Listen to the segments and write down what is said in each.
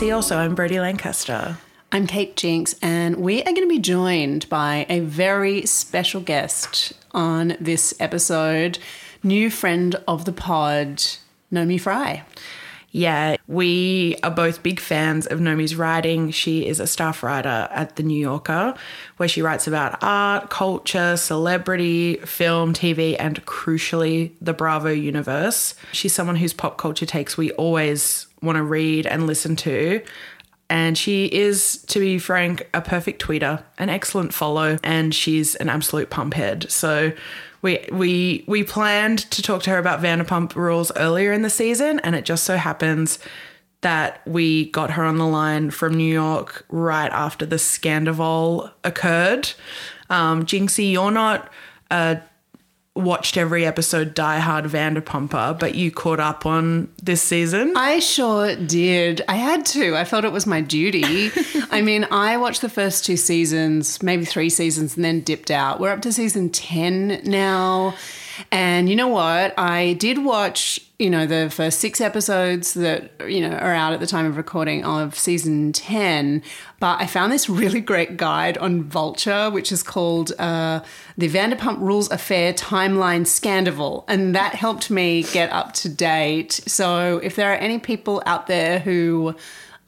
Welcome back to See Also. I'm Brodie Lancaster. I'm Kate Jinks, and we are going to be joined by a very special guest on this episode, new friend of the pod, Naomi Fry. Yeah, we are both big fans of Naomi's writing. She is a staff writer at The New Yorker, where she writes about art, culture, celebrity, film, TV, and crucially, the Bravo universe. She's someone whose pop culture takes we always want to read and listen to. And she is, to be frank, a perfect tweeter, an excellent follow, and she's an absolute pumphead. So we we we planned to talk to her about Vanderpump Rules earlier in the season, and it just so happens that we got her on the line from New York right after the Scandoval occurred. Um, Jinxie, you're not a watched every episode Die Hard Vanderpumper, but you caught up on this season. I sure did. I had to. I felt it was my duty. I mean, I watched the first two seasons, maybe three seasons, and then dipped out. We're up to season 10 now. And you know what? I did watch, you know, the first six episodes that, you know, are out at the time of recording of season 10. But I found this really great guide on Vulture, which is called uh, The Vanderpump Rules Affair Timeline Scandoval. And that helped me get up to date. So if there are any people out there who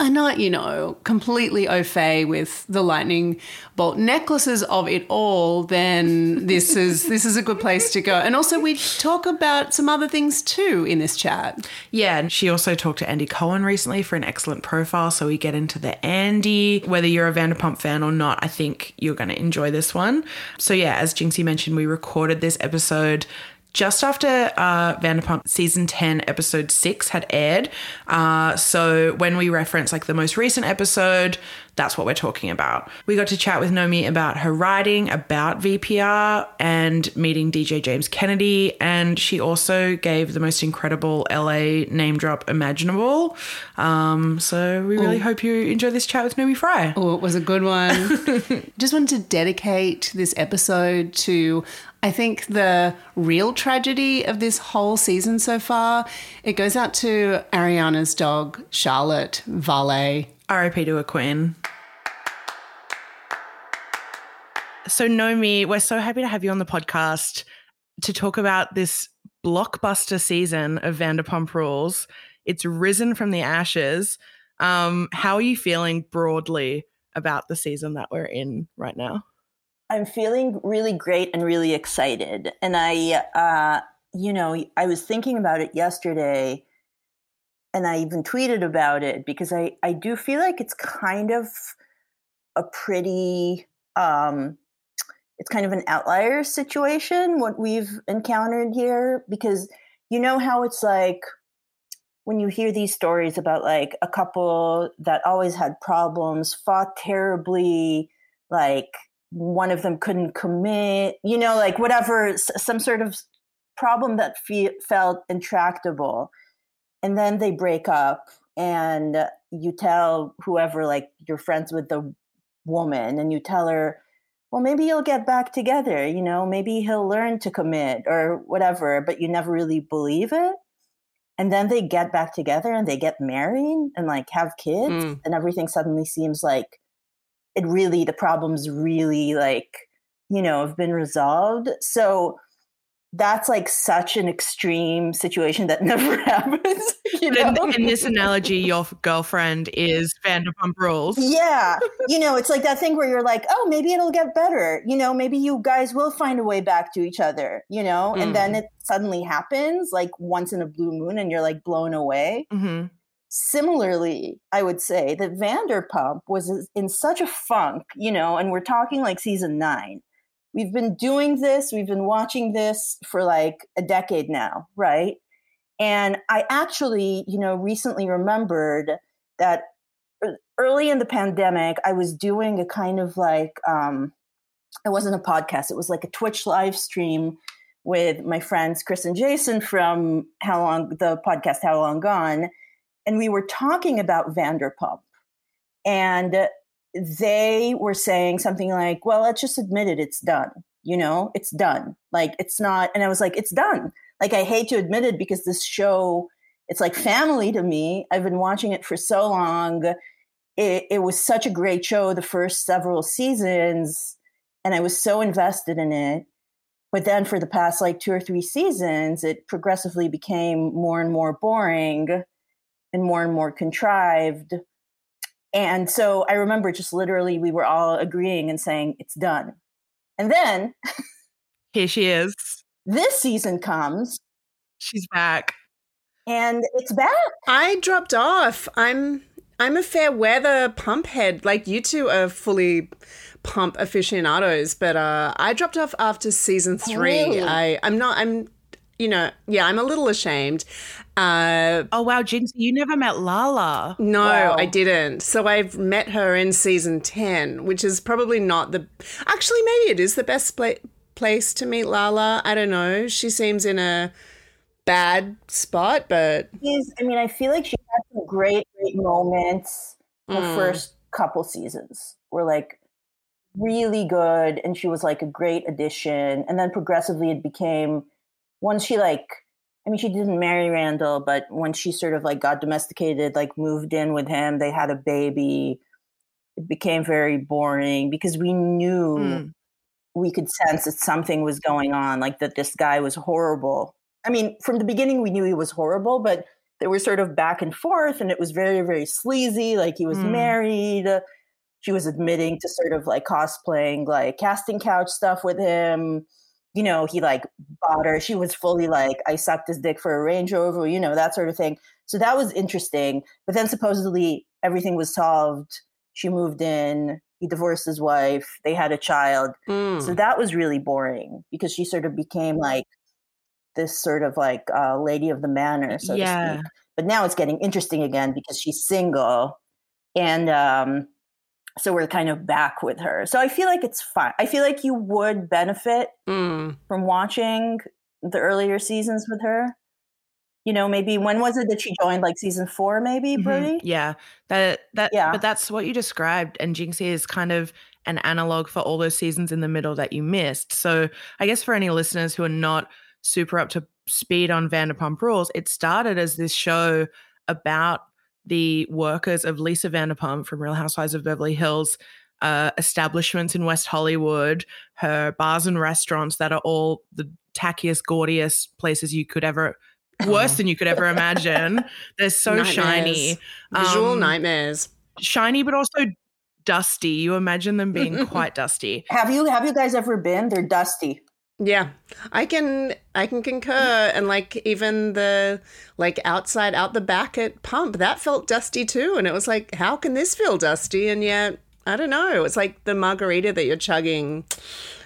are not, you know, completely au fait with the lightning bolt necklaces of it all, then this is this is a good place to go. And also we talk about some other things too in this chat. Yeah, and she also talked to Andy Cohen recently for an excellent profile. So we get into the Andy. Whether you're a Vanderpump fan or not, I think you're going to enjoy this one. So yeah, as Jinxie mentioned, we recorded this episode just after uh, Vanderpump season 10, episode 6 had aired. Uh, so when we reference like the most recent episode, that's what we're talking about. We got to chat with Naomi about her writing, about VPR, and meeting DJ James Kennedy. And she also gave the most incredible LA name drop imaginable. Um, so we really Ooh. hope you enjoy this chat with Naomi Fry. Oh, it was a good one. Just wanted to dedicate this episode to, I think, the real tragedy of this whole season so far. It goes out to Ariana's dog, Charlotte Valet. RIP to a queen. So, Naomi, we're so happy to have you on the podcast to talk about this blockbuster season of Vanderpump Rules. It's risen from the ashes. Um, how are you feeling broadly about the season that we're in right now? I'm feeling really great and really excited. And I uh, you know, I was thinking about it yesterday and I even tweeted about it because I, I do feel like it's kind of a pretty um, it's kind of an outlier situation what we've encountered here because you know how it's like when you hear these stories about like a couple that always had problems fought terribly like one of them couldn't commit you know like whatever some sort of problem that fe- felt intractable and then they break up and you tell whoever like you're friends with the woman and you tell her well maybe you'll get back together you know maybe he'll learn to commit or whatever but you never really believe it and then they get back together and they get married and like have kids mm. and everything suddenly seems like it really the problems really like you know have been resolved so that's like such an extreme situation that never happens. You know? in, in, this analogy, your girlfriend is Vanderpump Rules. Yeah, you know, it's like that thing where you're like, oh, maybe it'll get better. You know, maybe you guys will find a way back to each other. You know, mm. and then mm. it suddenly happens like once in a blue moon, and you're like blown away. Mm-hmm. Similarly, I would say that Vanderpump was in such a funk, you know, and we're talking like season nine we've been doing this, we've been watching this for like a decade now, right? And I actually, you know, recently remembered that early in the pandemic, I was doing a kind of like, um, it wasn't a podcast, it was like a Twitch live stream with my friends Chris and Jason from How Long, the podcast How Long Gone. And we were talking about Vanderpump. And they were saying something like, well, let's just admit it, it's done. You know, it's done. Like, it's not. And I was like, it's done. Like, I hate to admit it because this show, it's like family to me. I've been watching it for so long. It, it was such a great show the first several seasons, and I was so invested in it. But then for the past like two or three seasons, it progressively became more and more boring and more and more contrived and so I remember just literally we were all agreeing and saying, it's done. And then here she is. This season comes. She's back. And it's back. I dropped off. I'm I'm a fair weather pump head. Like you two are fully pump aficionados, but uh, I dropped off after season three. Really? I I'm not I'm you know, yeah, I'm a little ashamed. Uh, oh wow, Jinx, you never met Lala. No, wow. I didn't. So I've met her in season ten, which is probably not the. Actually, maybe it is the best pla- place to meet Lala. I don't know. She seems in a bad spot, but She's, I mean, I feel like she had some great, great moments the mm. first couple seasons. Were like really good, and she was like a great addition. And then progressively, it became once she like I mean, she didn't marry Randall, but when she sort of like got domesticated, like moved in with him, they had a baby. It became very boring because we knew mm. we could sense that something was going on, like that this guy was horrible. I mean, from the beginning, we knew he was horrible, but they were sort of back and forth, and it was very, very sleazy. Like he was mm. married. She was admitting to sort of like cosplaying like casting couch stuff with him you know, he like bought her. She was fully like, I sucked his dick for a Range Rover, you know, that sort of thing. So that was interesting. But then supposedly everything was solved. She moved in. He divorced his wife. They had a child. Mm. So that was really boring because she sort of became like this sort of like uh, lady of the manor, so yeah. to speak. But now it's getting interesting again because she's single. And um, so we're kind of back with her. So I feel like it's fine. I feel like you would benefit mm. from watching the earlier seasons with her. You know, maybe when was it that she joined? Like season four, maybe, mm-hmm. Yeah. That that yeah. but that's what you described. And Jinxie is kind of an analog for all those seasons in the middle that you missed. So I guess for any listeners who are not super up to speed on Vanderpump Rules, it started as this show about the workers of Lisa Vanderpump from Real Housewives of Beverly Hills uh, establishments in West Hollywood, her bars and restaurants that are all the tackiest, gaudiest places you could ever, worse than you could ever imagine. They're so nightmares. shiny. Visual um, nightmares. Shiny, but also dusty. You imagine them being quite dusty. Have you have you guys ever been? They're dusty. Yeah, I can I can concur, and like even the like outside out the back at Pump that felt dusty too, and it was like, how can this feel dusty? And yet I don't know. It's like the margarita that you're chugging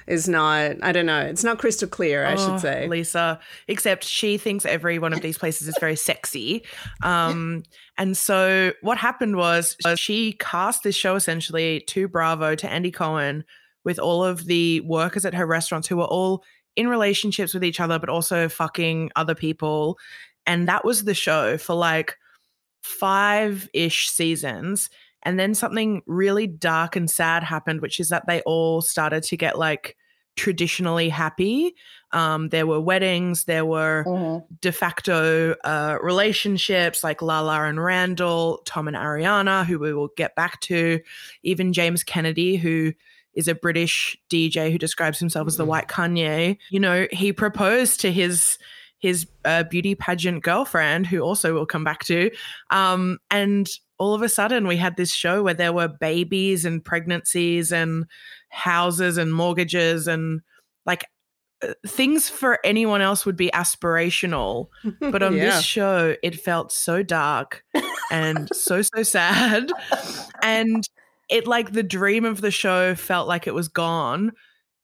is not. I don't know. It's not crystal clear. I Oh, should say. Lisa. Except she thinks every one of these places is very sexy. Um, and so what happened was she cast this show essentially to Bravo to Andy Cohen with all of the workers at her restaurants who were all in relationships with each other, but also fucking other people. And that was the show for like five ish seasons. And then something really dark and sad happened, which is that they all started to get like traditionally happy. Um, there were weddings, there were Mhm. de facto uh, relationships like Lala and Randall, Tom and Ariana, who we will get back to, even James Kennedy, who is a British DJ who describes himself as the white Kanye. You know, he proposed to his his uh, beauty pageant girlfriend, who also we'll come back to, um, and all of a sudden we had this show where there were babies and pregnancies and houses and mortgages and like uh, things for anyone else would be aspirational but on Yeah. this show it felt so dark and so so sad and it like the dream of the show felt like it was gone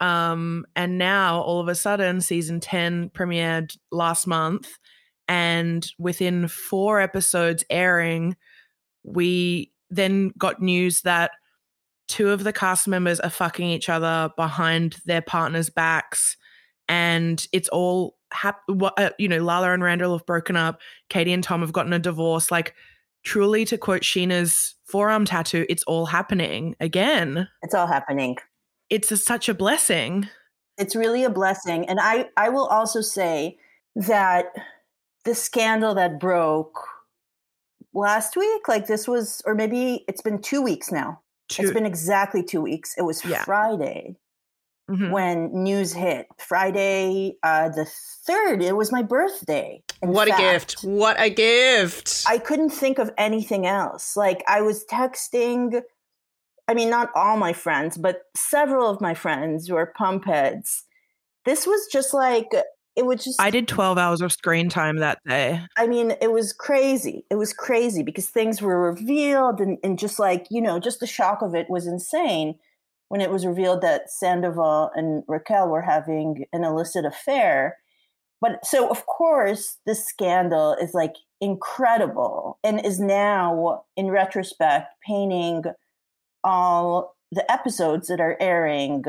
um and now all of a sudden season 10 premiered last month and within 4 episodes airing we then got news that two of the cast members are fucking each other behind their partners' backs, and it's all hap- uh, you know. Lala and Randall have broken up. Katie and Tom have gotten a divorce. Like, truly, to quote Scheana's forearm tattoo, it's all happening again. It's all happening. It's a, such a blessing. It's really a blessing. And I, I will also say that the scandal that broke last week, like this was, or maybe it's been two weeks now. To, It's been exactly two weeks. It was Yeah. Friday Mhm. when news hit. Friday, uh, the third, it was my birthday. What a gift! What a gift! I couldn't think of anything else. Like I was texting, I mean, not all my friends, but several of my friends who are pump heads. This was just like, it was just, I did 12 hours of screen time that day. I mean, it was crazy. It was crazy because things were revealed and, and just like, you know, just the shock of it was insane when it was revealed that Sandoval and Raquel were having an illicit affair. But so, of course, this scandal is like incredible and is now, in retrospect, painting all the episodes that are airing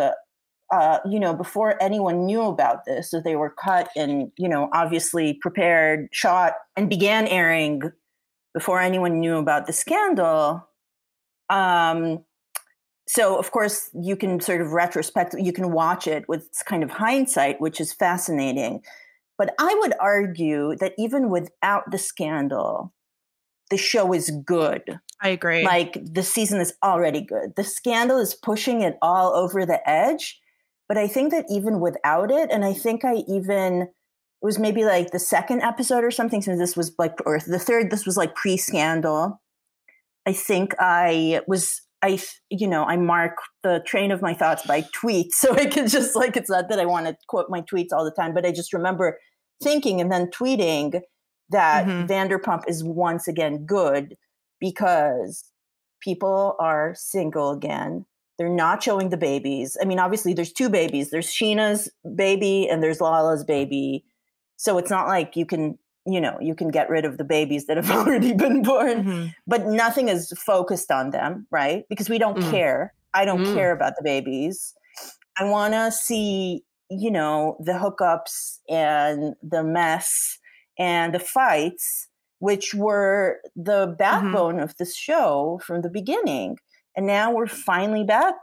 uh, you know, before anyone knew about this, so they were cut and, you know, obviously prepared, shot, and began airing before anyone knew about the scandal. Um, so, of course, you can sort of retrospect, you can watch it with kind of hindsight, which is fascinating. But I would argue that even without the scandal, the show is good I agree. like the season is already good. The scandal is pushing it all over the edge. But I think that even without it, and I think I even it was maybe like the second episode or something, since this was like or the third, this was like pre-scandal. I think I was I you know, I mark the train of my thoughts by tweets. So I can just like it's not that I want to quote my tweets all the time, but I just remember thinking and then tweeting that Mhm. Vanderpump is once again good because people are single again. They're not showing the babies. I mean, obviously, there's two babies. There's Scheana's baby and there's Lala's baby. So it's not like you can, you know, you can get rid of the babies that have already been born. Mhm. But nothing is focused on them, right? Because we don't Mm. care. I don't Mm. care about the babies. I want to see, you know, the hookups and the mess and the fights, which were the backbone of this show from the beginning. And now we're finally back,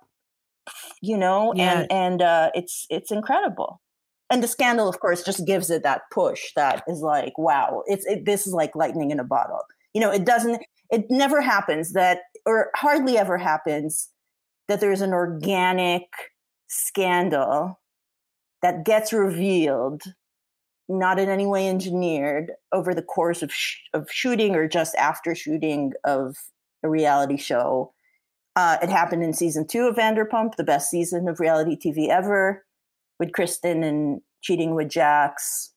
you know, Yeah. and and uh, it's it's incredible. And the scandal, of course, just gives it that push that is like, wow, it's it, this is like lightning in a bottle. You know, it doesn't, it never happens that, or hardly ever happens that there's an organic scandal that gets revealed, not in any way engineered, over the course of sh- of shooting or just after shooting of a reality show. Uh, it happened in season two of Vanderpump, the best season of reality TV ever. With Kristen and cheating with Jax.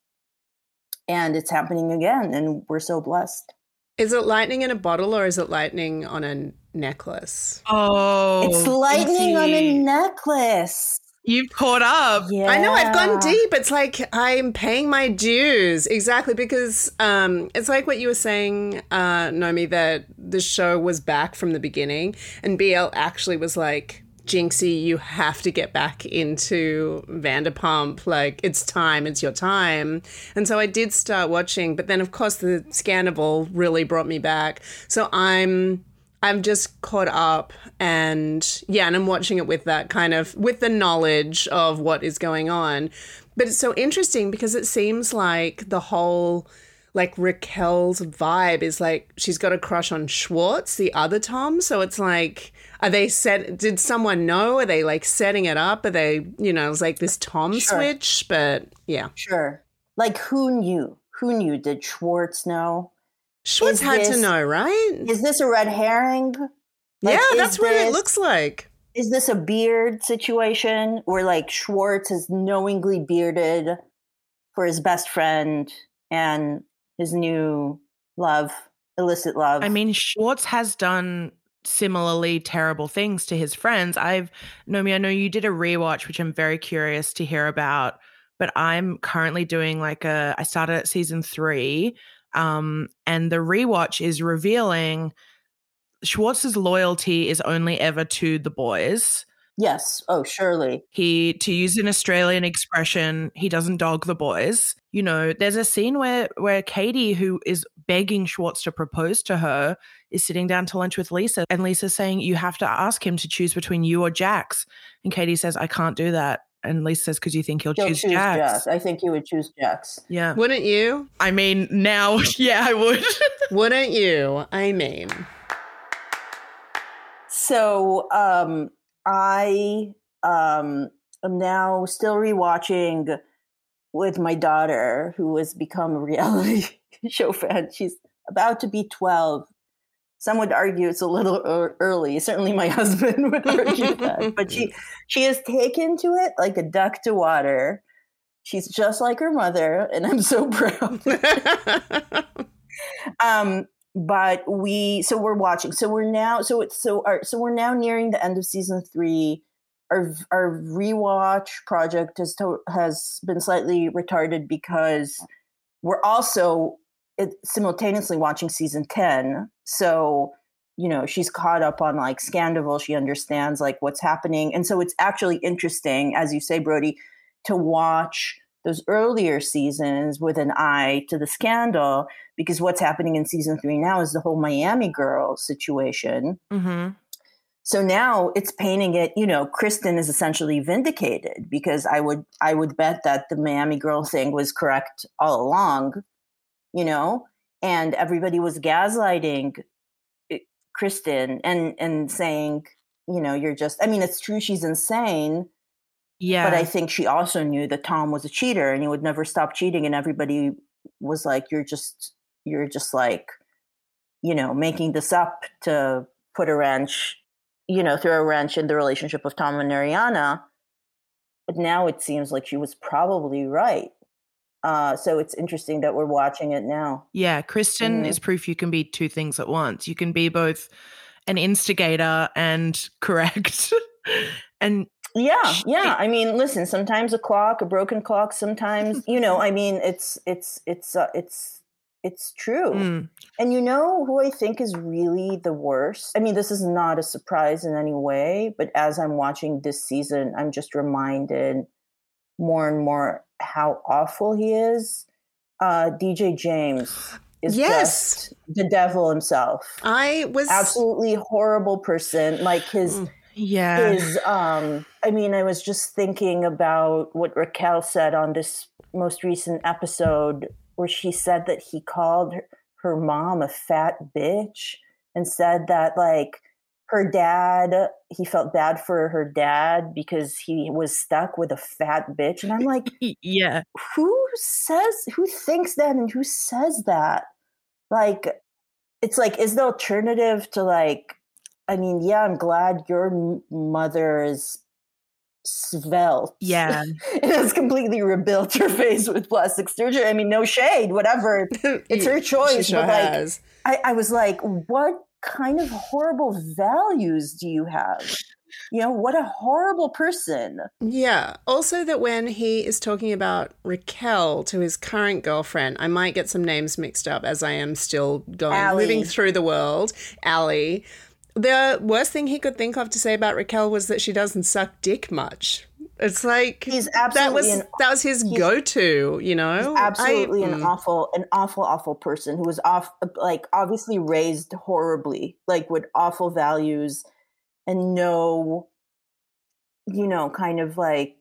And it's happening again. And we're so blessed. Is it lightning in a bottle or is it lightning on a necklace? Oh, it's lightning on a necklace. You've caught up. Yeah. I know I've gone deep. It's like I'm paying my dues. Exactly because um, it's like what you were saying, uh, Naomi, that the show was back from the beginning, and BL actually was like, Jinxie, you have to get back into Vanderpump. Like it's time. It's your time. And so I did start watching, but then of course the Scandal really brought me back. So I'm I'm just caught up and yeah, and I'm watching it with that kind of with the knowledge of what is going on. But it's so interesting because it seems like the whole like Raquel's vibe is like she's got a crush on Schwartz, the other Tom. So it's like, are they set? Did someone know? Are they like setting it up? Are they, you know, it's like this Tom Sure. switch? But yeah, Sure. Like who knew? Who knew? Did Schwartz know? Schwartz Is had to know, right? Is this a red herring? Like, yeah, that's what it looks like. Is this a beard situation where like Schwartz is knowingly bearded for his best friend and his new love, illicit love? I mean, Schwartz has done similarly terrible things to his friends. I've Naomi, I know you did a rewatch, which I'm very curious to hear about. But I'm currently doing like a I started at season three. Um, and the rewatch is revealing Schwartz's loyalty is only ever to the boys. Yes. Oh, surely. He, to use an Australian expression, he doesn't dog the boys. You know, there's a scene where where Katie, who is begging Schwartz to propose to her, is sitting down to lunch with Lisa, and Lisa's saying, "You have to ask him to choose between you or Jax." And Katie says, "I can't do that." And Lisa says, "Because you think he'll He'll choose, choose Jax." Jax. I think he would choose Jax. Yeah. Wouldn't you? I mean, now, yeah, I would. Wouldn't you? I mean, So um, I um, am now still rewatching with my daughter, who has become a reality show fan. She's about to be 12. Some would argue it's a little early. Certainly, my husband would argue that. But she she has taken to it like a duck to water. She's just like her mother, and I'm so proud. um but we so we're watching. So we're now so it's so our, so we're now nearing the end of season three. Our our rewatch project has to, has been slightly retarded because we're also simultaneously watching season 10 so you know she's caught up on like Scandoval. She understands like what's happening. And so it's actually interesting as you say Brodie to watch those earlier seasons with an eye to the scandal because what's happening in season three now is the whole Miami girl situation. hmm So now it's painting it, you know, Kristen is essentially vindicated because I would I would bet that the Miami girl thing was correct all along, you know, and everybody was gaslighting eh, Kristen and and saying, you know, you're just I mean, it's true she's insane, Yeah. but I think she also knew that Tom was a cheater and he would never stop cheating. And everybody was like, "You're just, you're just like, you know, making this up to put a wrench, you know, throw a wrench in the relationship of Tom and Ariana." But now it seems like she was probably right. Uh, so it's interesting that we're watching it now. Yeah, Kristen Mhm. is proof you can be two things at once. You can be both an instigator and correct. and Yeah, yeah. I mean, listen. Sometimes a clock, a broken clock. Sometimes, you know. I mean, it's it's it's uh, it's it's true. mm, And you know who I think is really the worst? I mean, this is not a surprise in any way, but as I'm watching this season, I'm just reminded more and more how awful he is. Uh, DJ James is Yes. just the devil himself. I was Absolutely horrible person. Like his Mm. Yeah. is um i mean i was just thinking about what raquel said on this most recent episode where she said that he called her, her mom a fat bitch and said that like her dad he felt bad for her dad because he was stuck with a fat bitch and i'm like yeah. who says who thinks that and who says that like it's like is the alternative to like i mean yeah i'm glad your mother is svelte. Yeah. it has completely rebuilt her face with plastic surgery. I mean, no shade, whatever. It's her choice. She sure but like, has. I, I was like, what kind of horrible values do you have? You know, what a horrible person. Yeah. Also, that when he is talking about Raquel to his current girlfriend, I might get some names mixed up as I am still going Ally. living through the world. Allie. The worst thing he could think of to say about Raquel was that she doesn't suck dick much. It's like He's that was an- that was his go-to, you know. Absolutely I- an mm. awful, an awful, awful person who was off, like obviously raised horribly, like with awful values and no, you know, kind of like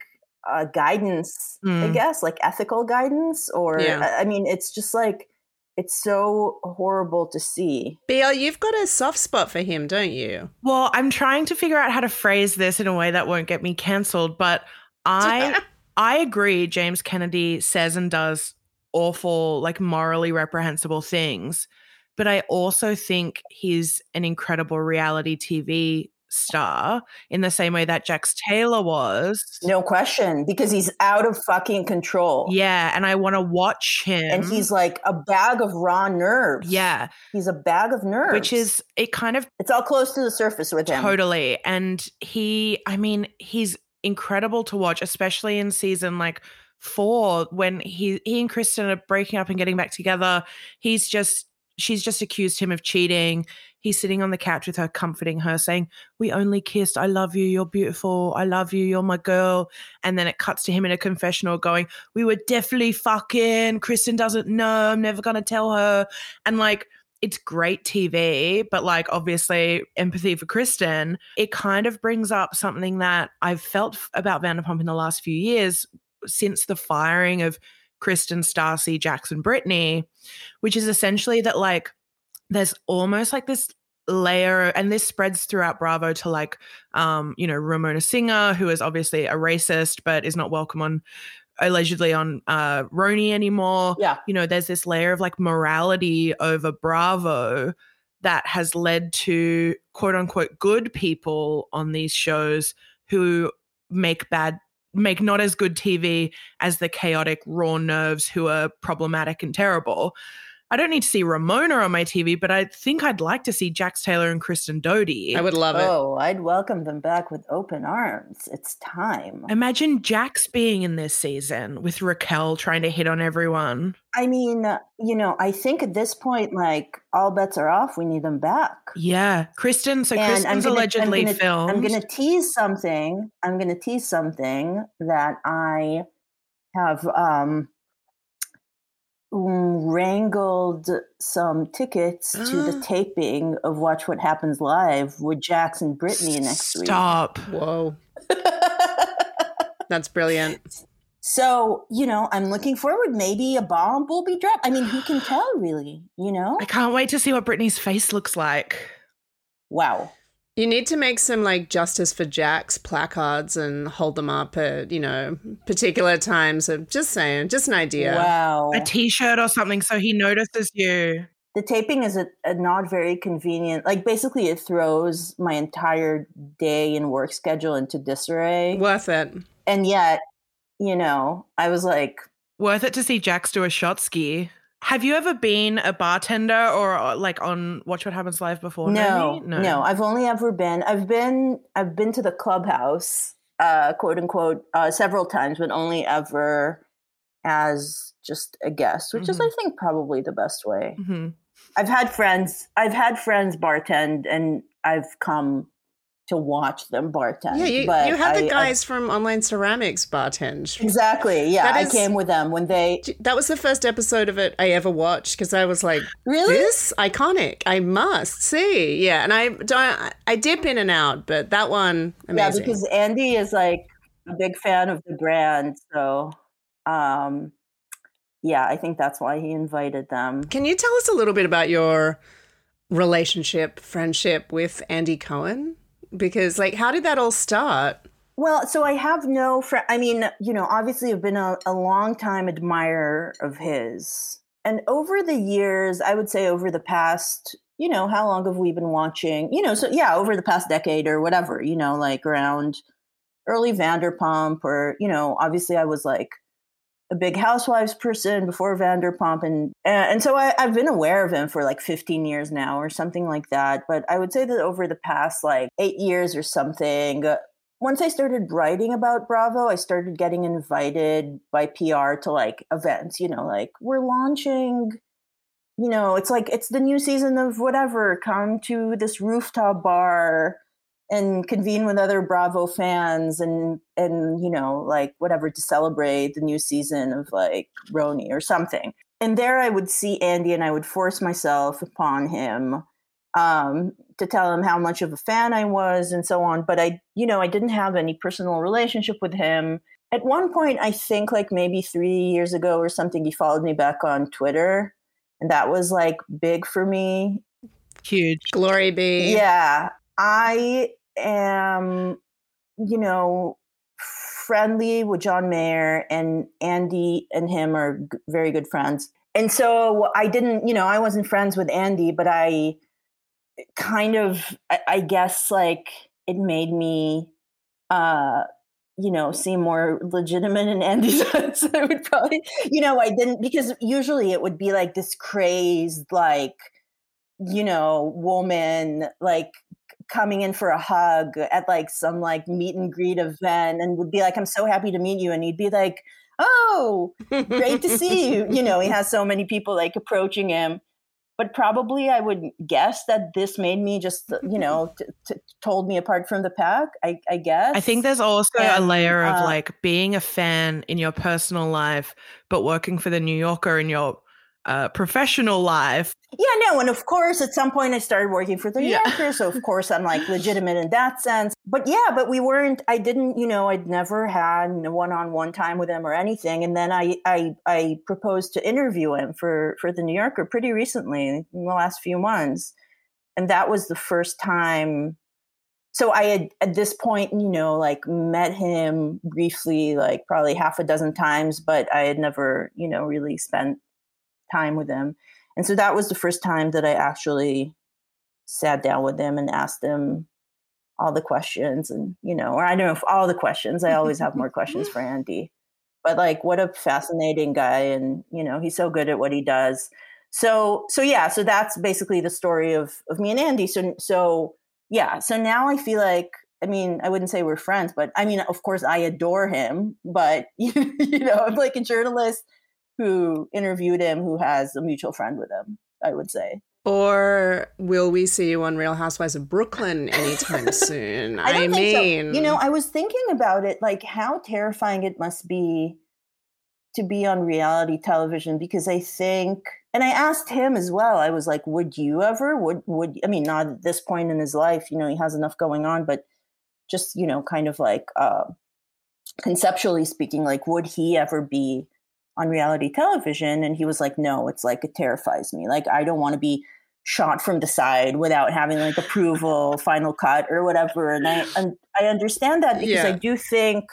uh, guidance, I Mm. guess, like ethical guidance, or Yeah. I I mean, it's just like it's so horrible to see. BL, you've got a soft spot for him, don't you? Well, I'm trying to figure out how to phrase this in a way that won't get me cancelled, but I I agree James Kennedy says and does awful, like morally reprehensible things, but I also think he's an incredible reality TV star in the same way that Jax Taylor was. No question, because he's out of fucking control. Yeah, and I want to watch him. And he's like a bag of raw nerves. yeah, He's a bag of nerves. which is it kind of it's all close to the surface with him. Totally. And he, I mean, he's incredible to watch, especially in season like four when he he and Kristen are breaking up and getting back together. He's just she's just accused him of cheating. He's sitting on the couch with her, comforting her, saying, We only kissed. I love you. You're beautiful. I love you. You're my girl. And then it cuts to him in a confessional going, We were definitely fucking. Kristen doesn't know. I'm never going to tell her. And like, it's great TV, but like obviously empathy for Kristen, it kind of brings up something that I've felt about Vanderpump in the last few years since the firing of Kristen, Stassi, Jackson, Brittany, which is essentially that like there's almost like this layer and this spreads throughout bravo to like um you know ramona singer who is obviously a racist but is not welcome on allegedly on uh RHONY anymore Yeah. you know there's this layer of like morality over bravo that has led to quote unquote good people on these shows who make bad make not as good tv as the chaotic raw nerves who are problematic and terrible I don't need to see Ramona on my TV, but I think I'd like to see Jax Taylor and Kristen Doute. I would love it. Oh, I'd welcome them back with open arms. It's time. Imagine Jax being in this season with Raquel trying to hit on everyone. I mean, uh, you know, I think at this point, like all bets are off. We need them back. Yeah, Kristen. So And Kristen's I'm gonna- allegedly I'm gonna, filmed. I'm going to tease something. I'm going to tease something that I have um, wrangled some tickets to the taping of Watch What Happens Live with Jackson Brittany next week. Stop. Whoa. That's brilliant. So, you know, I'm looking forward. Maybe a bomb will be dropped. I mean, who can tell, really? You know? I can't wait to see what Brittany's face looks like. Wow. You need to make some like justice for Jax placards and hold them up at, you know, particular times. Of just saying, just an idea. Wow. A t-shirt or something so he notices you. the taping is a, a not very convenient. Like, basically, it throws my entire day and work schedule into disarray. Worth it. And yet, you know, I was like, Worth it to see Jax do a shot ski. Have you ever been a bartender or uh, like on Watch What Happens Live before? no, Naomi? no, I've only ever been, I've been, I've been to the clubhouse, uh, quote unquote, uh, several times, but only ever as just a guest, which is, Mhm. I think, probably the best way. hmm I've had friends. I've had friends bartend, and I've come to watch them bartend. Yeah, you, but you had the I- I- guys from Online Ceramics bartend. exactly. Yeah, That I came with them when they That was the first episode of it I ever watched because I was like, really. this iconic. I must see. Yeah, and I don't. I dip in and out, but that one Yeah, because Andy is like a big fan of the brand, so um, yeah, I think that's why he invited them. Can you tell us a little bit about your relationship, friendship with Andy Cohen? Because, like, how did that all start? Well, so I have no friend. I mean, you know, obviously, I've been a, a long time admirer of his. And over the years, I would say over the past, you know, how long have we been watching? You know, so yeah, over the past decade or whatever, you know, like around early Vanderpump, or you know, obviously I was like a big Housewives person before Vanderpump, and and so I, I've been aware of him for like 15 years now, or something like that. But I would say that over the past like eight years or something, uh, once I started writing about Bravo, I started getting invited by PR to like events, you know, like we're launching, you know, it's like it's the new season of whatever, come to this rooftop bar and convene with other Bravo fans and and you know, like whatever to celebrate the new season of like RHONY or something. And there I would see Andy and I would force myself upon him um, to tell him how much of a fan I was and so on. But I, you know, I didn't have any personal relationship with him. At one point, I think like maybe three years ago or something, he followed me back on Twitter. And that was like big for me. Huge. Glory be. Yeah. I am, you know, friendly with John Mayer, and Andy and him are g- very good friends. And so I didn't, you know, I wasn't friends with Andy, but I, kind of I, I guess like it made me uh you know seem more legitimate in Andy's eyes. I would probably you know I didn't because usually it would be like this crazed like you know woman like coming in for a hug at like some like meet and greet event and would be like i'm so happy to meet you and he'd be like oh great to see you you know he has so many people like approaching him but probably I would guess that this made me just, you know, t- t- told me apart from the pack. I, I, guess. I think there's also and, a layer of uh, like being a fan in your personal life, but working for the New Yorker in your uh, professional life. Yeah, no, and of course, at some point I started working for the New yeah. Yorker, so of course I'm like legitimate in that sense. But yeah, but we weren't. I didn't, you know, I'd never had one-on-one time with him or anything. And then I, I, I proposed to interview him for for the New Yorker pretty recently in the last few months, and that was the first time. So I had at this point, you know, like met him briefly, like probably half a dozen times, but I had never, you know, really spent time with him. And so that was the first time that I actually sat down with him and asked him all the questions and you know or i don't know if all the questions. I always have more questions for andy. But like what a fascinating guy and you know he's so good at what he does. So so yeah so that's basically the story of of me and andy. So so yeah so now i feel like i mean i wouldn't say we're friends but i mean of course i adore him but you know i'm like a journalist who interviewed him who has a mutual friend with him, I would say. Or will we see you on Real Housewives of Brooklyn anytime soon? I, I mean, so. you know, I was thinking about it, like how terrifying it must be to be on reality television because I think, and I asked him as well. I was like, "Would you ever? Would would? I mean, not at this point in his life. You know, he has enough going on, but just you know, kind of like uh, conceptually speaking, like, would he ever be on reality television and he was like no it's like it terrifies me like i don't want to be shot from the side without having like approval final cut or whatever and i and i understand that because yeah. i do think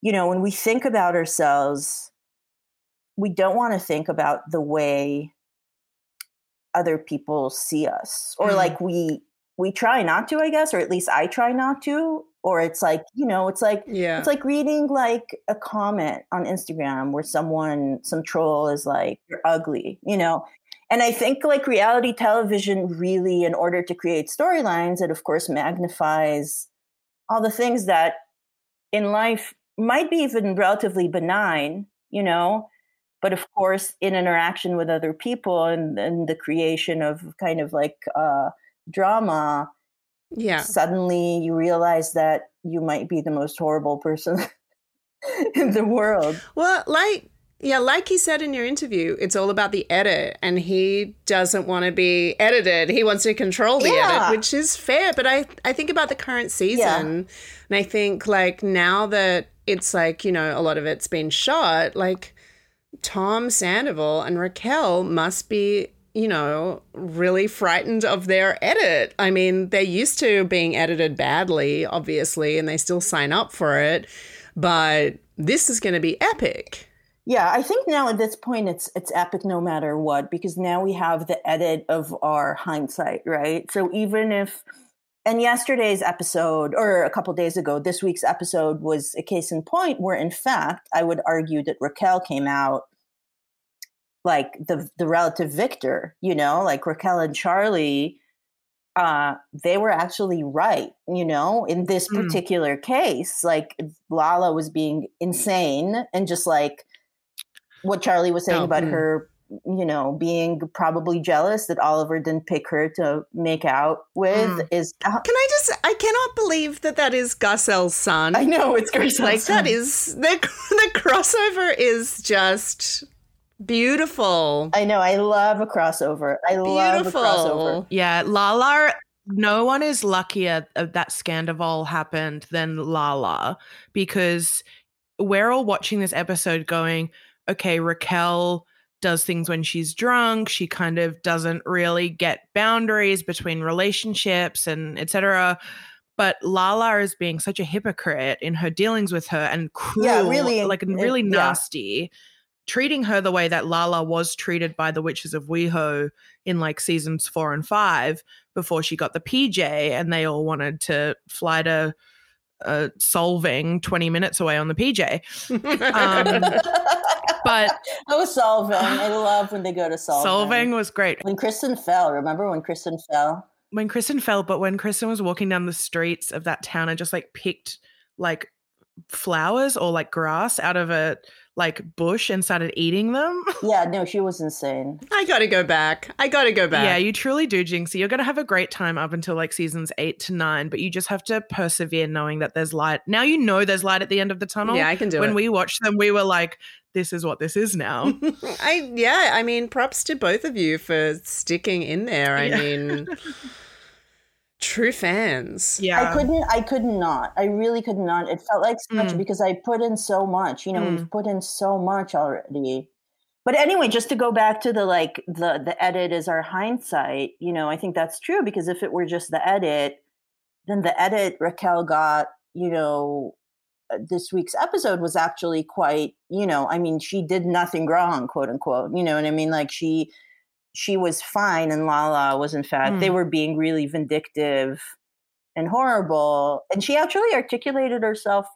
you know when we think about ourselves we don't want to think about the way other people see us or mm. like we we try not to i guess or at least i try not to or it's like you know it's like yeah. it's like reading like a comment on instagram where someone some troll is like you're ugly you know? And i think like reality television really in order to create storylines it of course magnifies all the things that in life might be even relatively benign you know? But of course in interaction with other people and, and the creation of kind of like uh, drama yeah suddenly you realize that you might be the most horrible person in the world well like yeah like he said in your interview it's all about the edit and he doesn't want to be edited he wants to control the yeah. edit which is fair but i i think about the current season yeah. and i think like now that it's like you know a lot of it's been shot like tom sandoval and raquel must be you know, really frightened of their edit. I mean, they're used to being edited badly, obviously, and they still sign up for it. But this is going to be epic. Yeah, I think now at this point it's it's epic no matter what because now we have the edit of our hindsight, right? So even if and yesterday's episode, or a couple days ago, this week's episode was a case in point where, in fact, I would argue that Raquel came out like the the relative victor. You know, like Raquel and Charlie, uh, they were actually right. You know, in this Mm. particular case, like Lala was being insane and just like what Charlie was saying Oh, about mm. her you know, being probably jealous that Oliver didn't pick her to make out with Mm. is. Can I just? I cannot believe that that is Garcelle's son. I know it's Grace. like that is the the crossover is just beautiful. I know. I love a crossover. I love a crossover. Yeah, Lala. No one is luckier that Scandoval happened than Lala because we're all watching this episode going, okay, Raquel does things when she's drunk. She kind of doesn't really get boundaries between relationships and etc. But Lala is being such a hypocrite in her dealings with her and cruel, Yeah, really, like and it- really yeah. Treating her the way that Lala was treated by the witches of WeHo in like seasons four and five before she got the PJ, and they all wanted to fly to uh, Solvang 20 minutes away on the PJ. Um, but was Solvang. I love when they go to Solvang. Solvang was great. When Kristen fell, remember when Kristen fell? When Kristen fell, but when Kristen was walking down the streets of that town and just like picked like flowers or like grass out of a like bush and started eating them. Yeah, no, she was insane. I got to go back. I got to go back. Yeah, you truly do, Jinxie. You're going to have a great time up until like seasons eight to nine, but you just have to persevere knowing that there's light. Now you know there's light at the end of the tunnel. Yeah, I can do when it. we watched them, we were like, this is what this is now. I yeah, I mean, props to both of you for sticking in there. I Yeah. mean, true fans. yeah. I couldn't. I could not. I really could not. It felt like such Mm. because I put in so much. You know, Mm. we've put in so much already. But anyway, just to go back to the like the the edit is our hindsight. You know, I think that's true because if it were just the edit, then the edit Raquel got. You know, uh, this week's episode was actually quite. You know, I mean, she did nothing wrong, quote unquote. You know what I mean? Like she she was fine and Lala was in fact they Mm. were being really vindictive and horrible. And she actually articulated herself.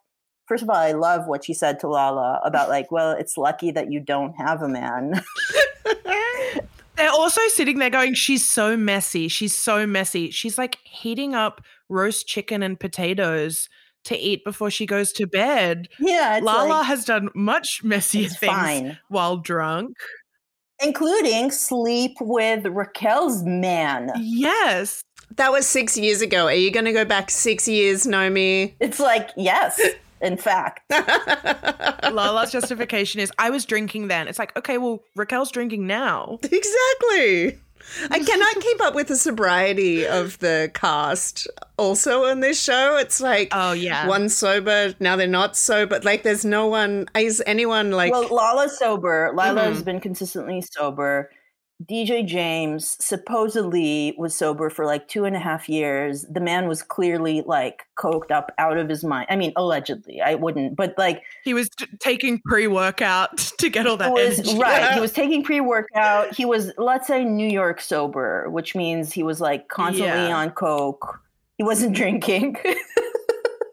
First of all, I love what she said to Lala about like, well, it's lucky that you don't have a man. They're also sitting there going, she's so messy. She's so messy. She's like heating up roast chicken and potatoes to eat before she goes to bed. yeah, Lala like, has done much messier things fine, while drunk. Including sleep with Raquel's man. Yes. That was six years ago. Are you going to go back six years, Nomi? It's like, yes, in fact. Lala's justification is I was drinking then. It's like, okay, well, Raquel's drinking now. Exactly. I cannot keep up with the sobriety of the cast. Also on this show, it's like Oh, yeah. one sober, now they're not sober. Like, there's no one. Is anyone like? well, Lala's sober. Lala has Mm-hmm. Mhm. been consistently sober. DJ James supposedly was sober for like two and a half years. The man was clearly like coked up out of his mind. I mean, allegedly, I wouldn't, but like He was t- taking pre workout to get all that was energy. right. He was taking pre workout. He was, let's say, New York sober, which means he was like constantly Yeah. on coke. He wasn't drinking,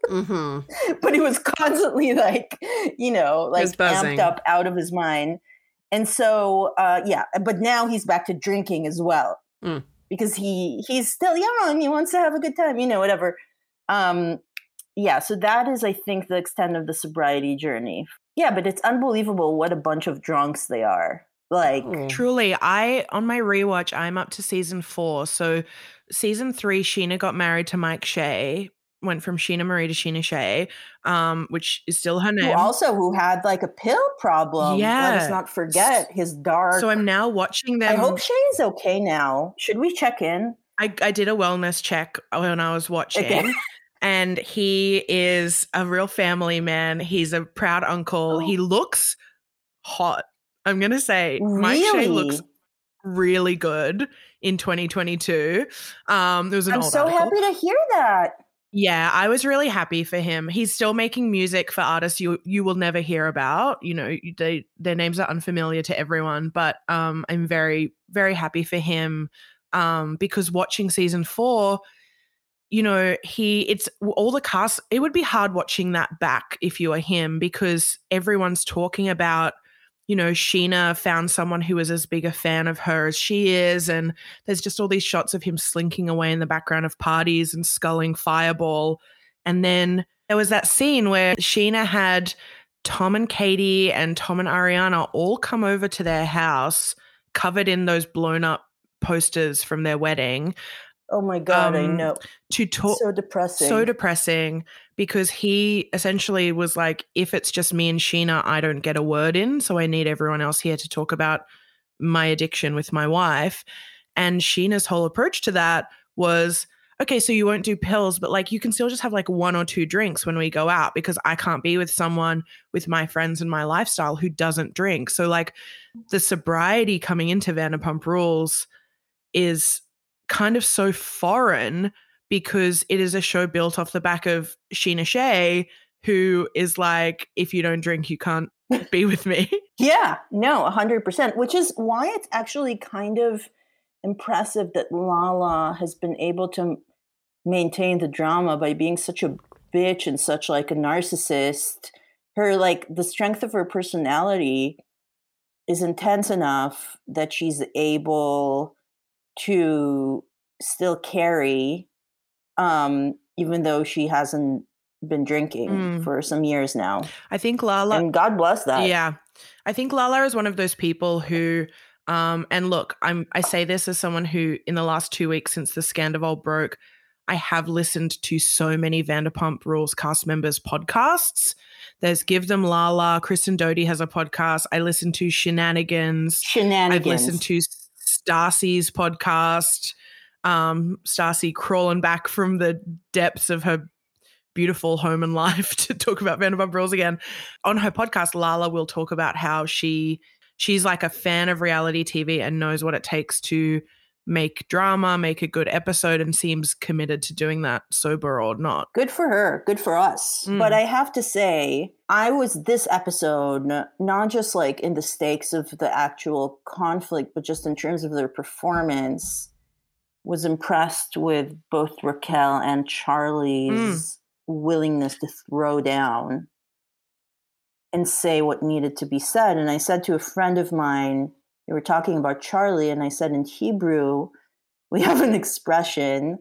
Mhm. but he was constantly like, you know, like amped up out of his mind. And so, uh, yeah, but now he's back to drinking as well Mm. because he he's still young. He wants to have a good time, you know, whatever. Um, yeah, so that is, I think, the extent of the sobriety journey. Yeah, but it's unbelievable what a bunch of drunks they are. Like, Oh. Truly, I on my rewatch, I'm up to season four. So season three, Scheana got married to Mike Shay, went from Scheana Marie to Scheana Shay, um, which is still her who name. also who had like a pill problem. Yeah, let us not forget his dark. so I'm now watching them. I hope Shay is okay now. Should we check in? I, I did a wellness check when I was watching. Okay. And he is a real family man. He's a proud uncle. He looks hot. I'm gonna say Mike Shay looks really good in 2022. Um, there was an I'm so article. happy to hear that. Yeah, I was really happy for him. He's still making music for artists you you will never hear about. You know, they their names are unfamiliar to everyone, but um I'm very very happy for him um because watching season 4 you know, he, it's all the cast, it would be hard watching that back if you were him because everyone's talking about, you know, Scheana found someone who was as big a fan of her as she is. And there's just all these shots of him slinking away in the background of parties and sculling Fireball. And then there was that scene where Scheana had Tom and Katie and Tom and Ariana all come over to their house covered in those blown up posters from their wedding Oh my god, I um, know. to talk So depressing. so depressing because he essentially was like, if it's just me and Scheana, I don't get a word in. So I need everyone else here to talk about my addiction with my wife. And Scheana's whole approach to that was, okay, so you won't do pills, but like you can still just have like one or two drinks when we go out because I can't be with someone with my friends and my lifestyle who doesn't drink. So like the sobriety coming into Vanderpump Rules is kind of so foreign because it is a show built off the back of Scheana Shay, who is like, if you don't drink, you can't be with me. Yeah, no, 100%, which is why it's actually kind of impressive that Lala has been able to maintain the drama by being such a bitch and such like a narcissist. Her like the strength of her personality is intense enough that she's able to still carry um even though she hasn't been drinking Mm. for some years now. I think Lala. and God bless that. Yeah. I think Lala is one of those people who um and look, I'm I say this as someone who in the last 2 weeks since the Scandoval broke, I have listened to so many Vanderpump Rules cast members podcasts. There's Give Them Lala, Kristen Doute has a podcast. I listen to Scheananigans. Scheananigans. I've listened to Stassi's podcast. Um, Stacy crawling back from the depths of her beautiful home and life to talk about Vanderpump Rules again. On her podcast, Lala will talk about how she she's like a fan of reality TV and knows what it takes to make drama, make a good episode, and seems committed to doing that, sober or not. Good for her. Good for us. Mm. But I have to say, I was this episode, not just like in the stakes of the actual conflict, but just in terms of their performance, was impressed with both Raquel and Charlie's willingness to throw down and say what needed to be said. And I said to a friend of mine, they were talking about Charlie, and I said in Hebrew, we have an expression,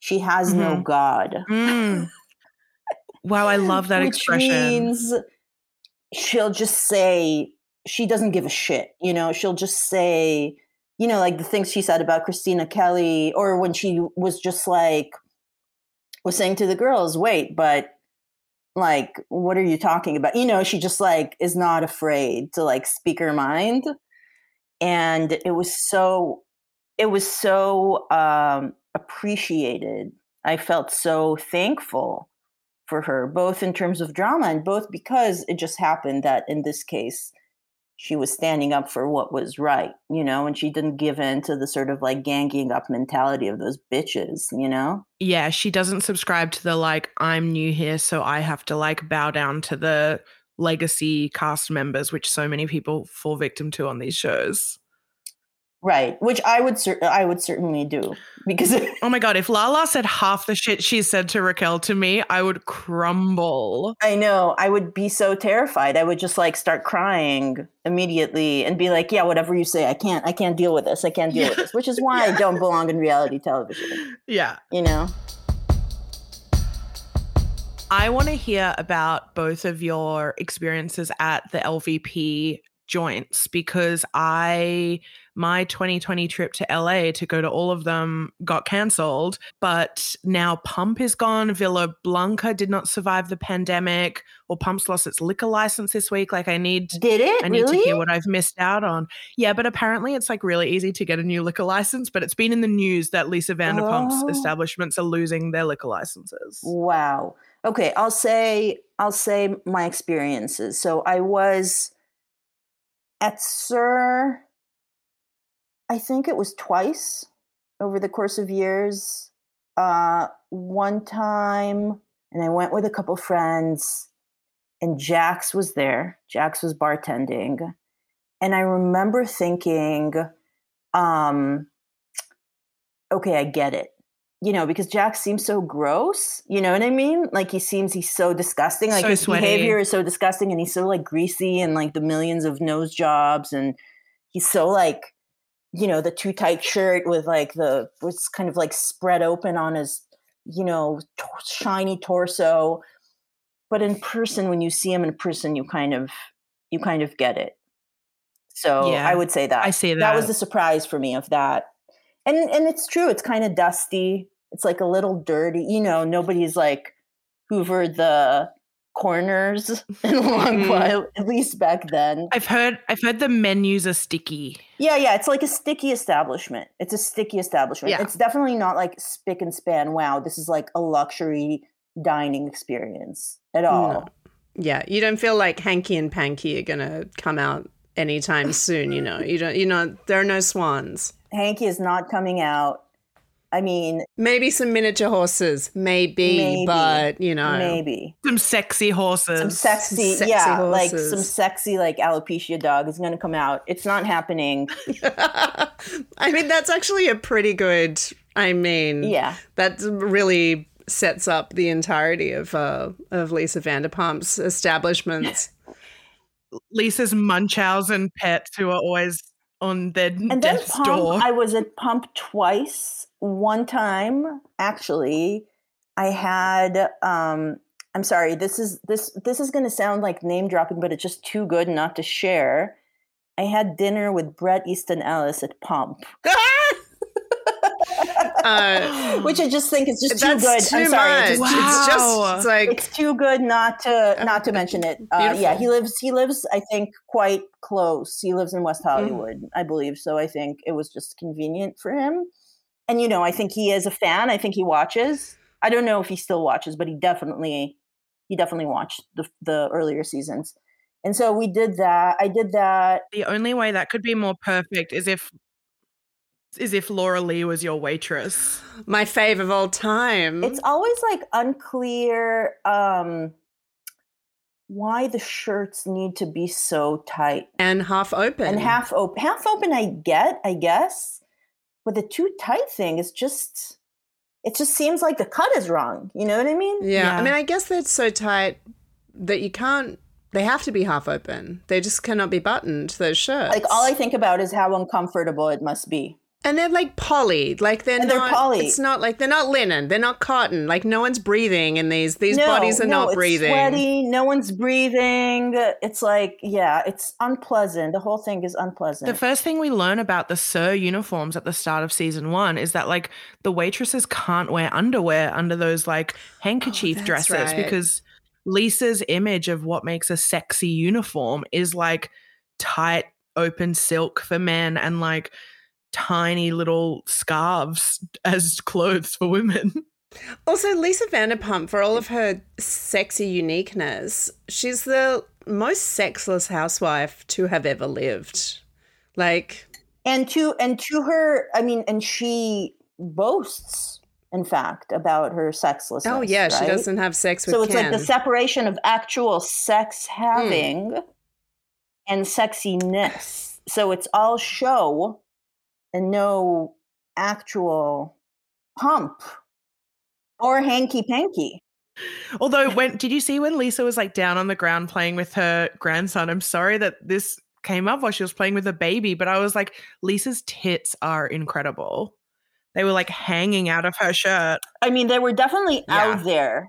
she has no Mhm. God. Mm. wow, I love that Which expression. means she'll just say she doesn't give a shit. You know, she'll just say, you know, like the things she said about Kristina Kelly, or when she was just like was saying to the girls, wait, but like, what are you talking about? You know, she just like is not afraid to like speak her mind. And it was so it was so um appreciated. I felt so thankful for her, both in terms of drama and both because it just happened that in this case, she was standing up for what was right, you know, and she didn't give in to the sort of like ganging up mentality of those bitches, you know? yeah, she doesn't subscribe to the like, I'm new here, so I have to like bow down to the legacy cast members, which so many people fall victim to on these shows. Right, which I would cer- I would certainly do because Oh my God, if Lala said half the shit she said to Raquel to me, I would crumble. I know I would be so terrified. I would just like start crying immediately and be like, "Yeah, whatever you say, I can't. I can't deal with this. I can't deal with this." Which is why I don't belong in reality television. Yeah. You know? I want to hear about both of your experiences at the LVP joints because I my 2020 trip to LA to go to all of them got cancelled but now Pump is gone Villa Blanca did not survive the pandemic or Pump's lost its liquor license this week like I need Did it I need really? to hear what I've missed out on. Yeah, but apparently it's like really easy to get a new liquor license, but it's been in the news that Lisa Vanderpump's Oh. establishments are losing their liquor licenses. Wow. Okay, I'll say I'll say my experiences. So I was at SUR I think it was twice over the course of years. Uh one time and I went with a couple friends and Jax was there. Jax was bartending. And I remember thinking um okay, I get it. You know, because Jax seems so gross. You know what I mean? Like he seems he's so disgusting. Like So his sweaty. behavior is so disgusting, and he's so like greasy and like the millions of nose jobs, and he's so like, you know, the too tight shirt with like the was kind of like spread open on his, you know, t- shiny torso. But in person, when you see him in person, you kind of you kind of get it. So Yeah, I would say that I see That that was the surprise for me of that and and it's true it's kind of dusty it's like a little dirty you know nobody's like hoovered the corners in a long Mm-hmm. While at least back then I've heard I've heard the menus are sticky. yeah yeah it's like a sticky establishment it's a sticky establishment Yeah. it's definitely not like spick and span wow this is like a luxury dining experience at all No. Yeah, you don't feel like Hanky and Panky are gonna come out anytime soon. You know, you don't. You know, there are no swans. Hanky is not coming out i mean Maybe some miniature horses, maybe, Maybe. but you know, maybe Some sexy horses. some sexy, sexy yeah like some sexy like alopecia dog is going to come out it's not happening I mean, that's actually a pretty good. I mean, yeah that really sets up the entirety of uh, of Lisa Vanderpump's establishments. Lisa's Munchausen pets who are always on their And then Pump, door. I was at Pump twice. One time, actually, I had. Um, I'm sorry. This is this this is going to sound like name dropping, but it's just too good not to share. I had dinner with Bret Easton Ellis at Pump, Uh, which I just think is just too good. too I'm sorry. It's much. just, It's just Wow. it's like it's too good not to not to mention it. Uh, yeah, he lives he lives I think quite close. He lives in West Hollywood, I believe. So I think it was just convenient for him. And you know, I think he is a fan. I think he watches. I don't know if he still watches, but he definitely he definitely watched the the earlier seasons. And so we did that. I did that. the only way that could be more perfect is if is if Laura-Leigh was your waitress. my fave of all time. It's always like unclear um why the shirts need to be so tight. and half open and half open half open i get i guess but the too tight thing is just it just seems like the cut is wrong you know what i mean Yeah. I mean, I guess they're so tight that you can't. They have to be half open. They just cannot be buttoned. Those shirts. like all i think about is how uncomfortable it must be and they're like poly. Like they're And they're not. poly. It's not like they're not linen. They're not cotton. Like no one's breathing in these. These no, bodies are no, not it's breathing. sweaty no one's breathing it's like yeah it's unpleasant the whole thing is unpleasant The first thing we learn about the SUR uniforms at the start of season one is that like the waitresses can't wear underwear under those like handkerchief oh, that's dresses right. because Lisa's image of what makes a sexy uniform is like tight open silk for men and like tiny little scarves as clothes for women. Also, Lisa Vanderpump, for all of her sexy uniqueness, she's the most sexless housewife to have ever lived. Like, and to and to her i mean and she boasts in fact about her sexlessness oh yeah, she doesn't have sex with so it's Ken. like the separation of actual sex hmm. having and sexiness so it's all show and no actual pump or hanky panky Although when did you see when Lisa was like down on the ground playing with her grandson? I'm sorry that this came up while she was playing with a baby, but I was like, Lisa's tits are incredible. They were like hanging out of her shirt. i mean they were definitely Yeah. out there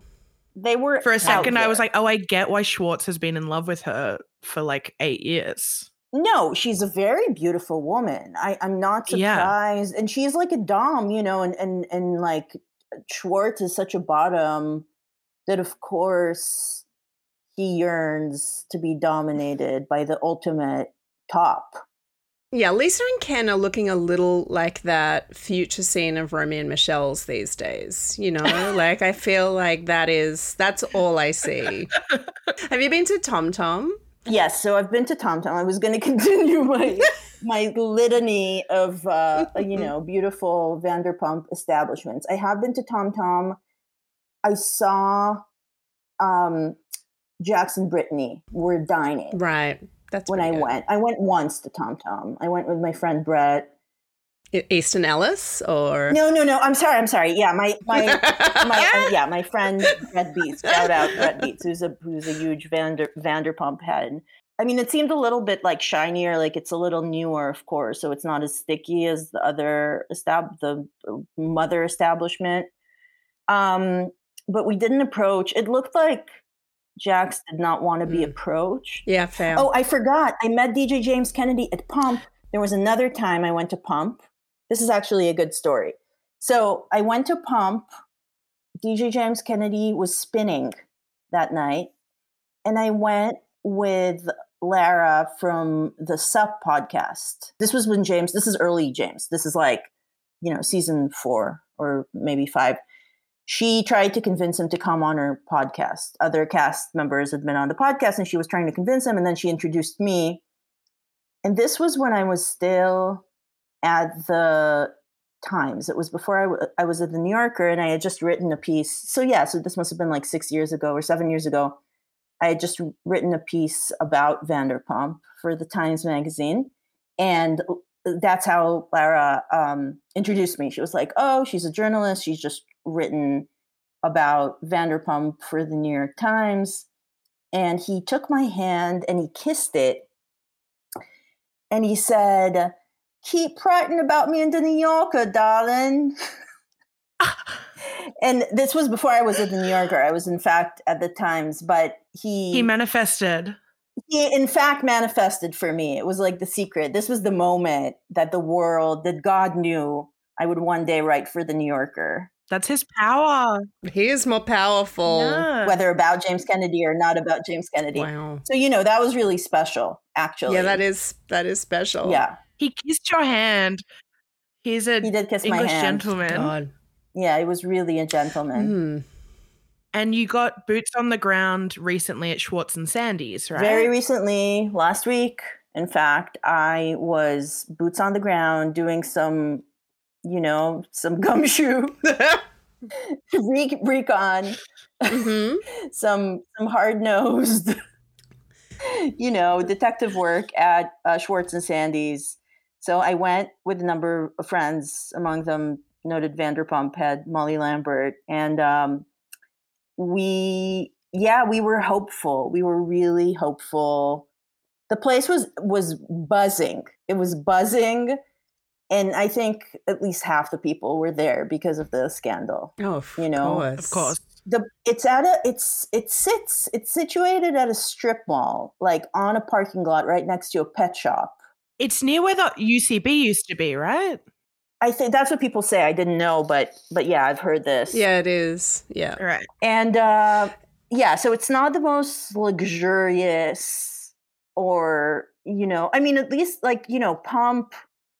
they were For a second, I was like, oh, I get why Schwartz has been in love with her for like eight years. No, she's a very beautiful woman. I, I'm not Yeah. surprised. And she's like a dom, you know, and, and and like Schwartz is such a bottom that of course he yearns to be dominated by the ultimate top. yeah, Lisa and Ken are looking a little like that future scene of Romy and Michele's these days. You know, like I feel like that is that's all I see. have you been to Tom Tom? Yes, so I've been to Tom Tom. I was going to continue my my litany of uh, you know beautiful Vanderpump establishments. I have been to Tom Tom. I saw um, Jackson Brittany were dining Right. That's when I good. went. I went once to Tom Tom. I went with my friend Brett. Easton Ellis or No, no, no. I'm sorry. I'm sorry. Yeah, my my my uh, yeah, my friend Brett Beats. Shout out Brett Beats, who's a who's a huge Vander Vanderpump head. I mean, it seemed a little bit like shinier, like it's a little newer, of course, so it's not as sticky as the other estab- the mother establishment. Um, but we didn't approach. It looked like Jax did not want to be Mm. approached. yeah, fair. Oh, I forgot. I met DJ James Kennedy at Pump. There was another time I went to Pump. This is actually a good story. So I went to Pump. DJ James Kennedy was spinning that night. And I went with Lara from the Sup podcast. This was when James, this is early James. This is like, you know, season four or maybe five. She tried to convince him to come on her podcast. Other cast members had been on the podcast and she was trying to convince him. And then she introduced me. And this was when I was still at the Times. It was before I, w- I was at the New Yorker and I had just written a piece. So, yeah, so this must have been like six years ago or seven years ago. I had just written a piece about Vanderpump for the Times Magazine. And that's how Lara um, introduced me. She was like, oh, she's a journalist. She's just written about Vanderpump for the New York Times. And he took my hand and he kissed it. And he said, Keep writing about me in the New Yorker, uh, darling. and this was before I was at the New Yorker. I was, in fact, at the Times, but he He manifested. he in fact manifested for me. It was like the secret. This was the moment that the world, that God knew I would one day write for the New Yorker, That's his power. he is more powerful. Yeah. whether about James Kennedy or not about James Kennedy. Wow. So you know that was really special, actually. Yeah, that is that is special. Yeah, He kissed your hand. He's a he did kiss my English hand. gentleman. God. Yeah, he was really a gentleman. Hmm. And you got boots on the ground recently at Schwartz and Sandy's, right? Very recently, last week, in fact, I was boots on the ground doing some, you know, some gumshoe re- recon, Mhm. some some hard nosed, you know, detective work at uh, Schwartz and Sandy's. So I went with a number of friends, among them noted Vanderpump head Molly Lambert, and um, we, yeah, we were hopeful. We were really hopeful. The place was was buzzing. It was buzzing, and I think at least half the people were there because of the scandal. Oh, of You know, course. Of course. the it's at a it's it sits it's situated at a strip mall like on a parking lot right next to a pet shop It's near where the UCB used to be, right? i think that's what people say i didn't know but but yeah i've heard this Yeah, it is. Yeah. Right. and uh yeah so it's not the most luxurious or you know i mean at least like you know pump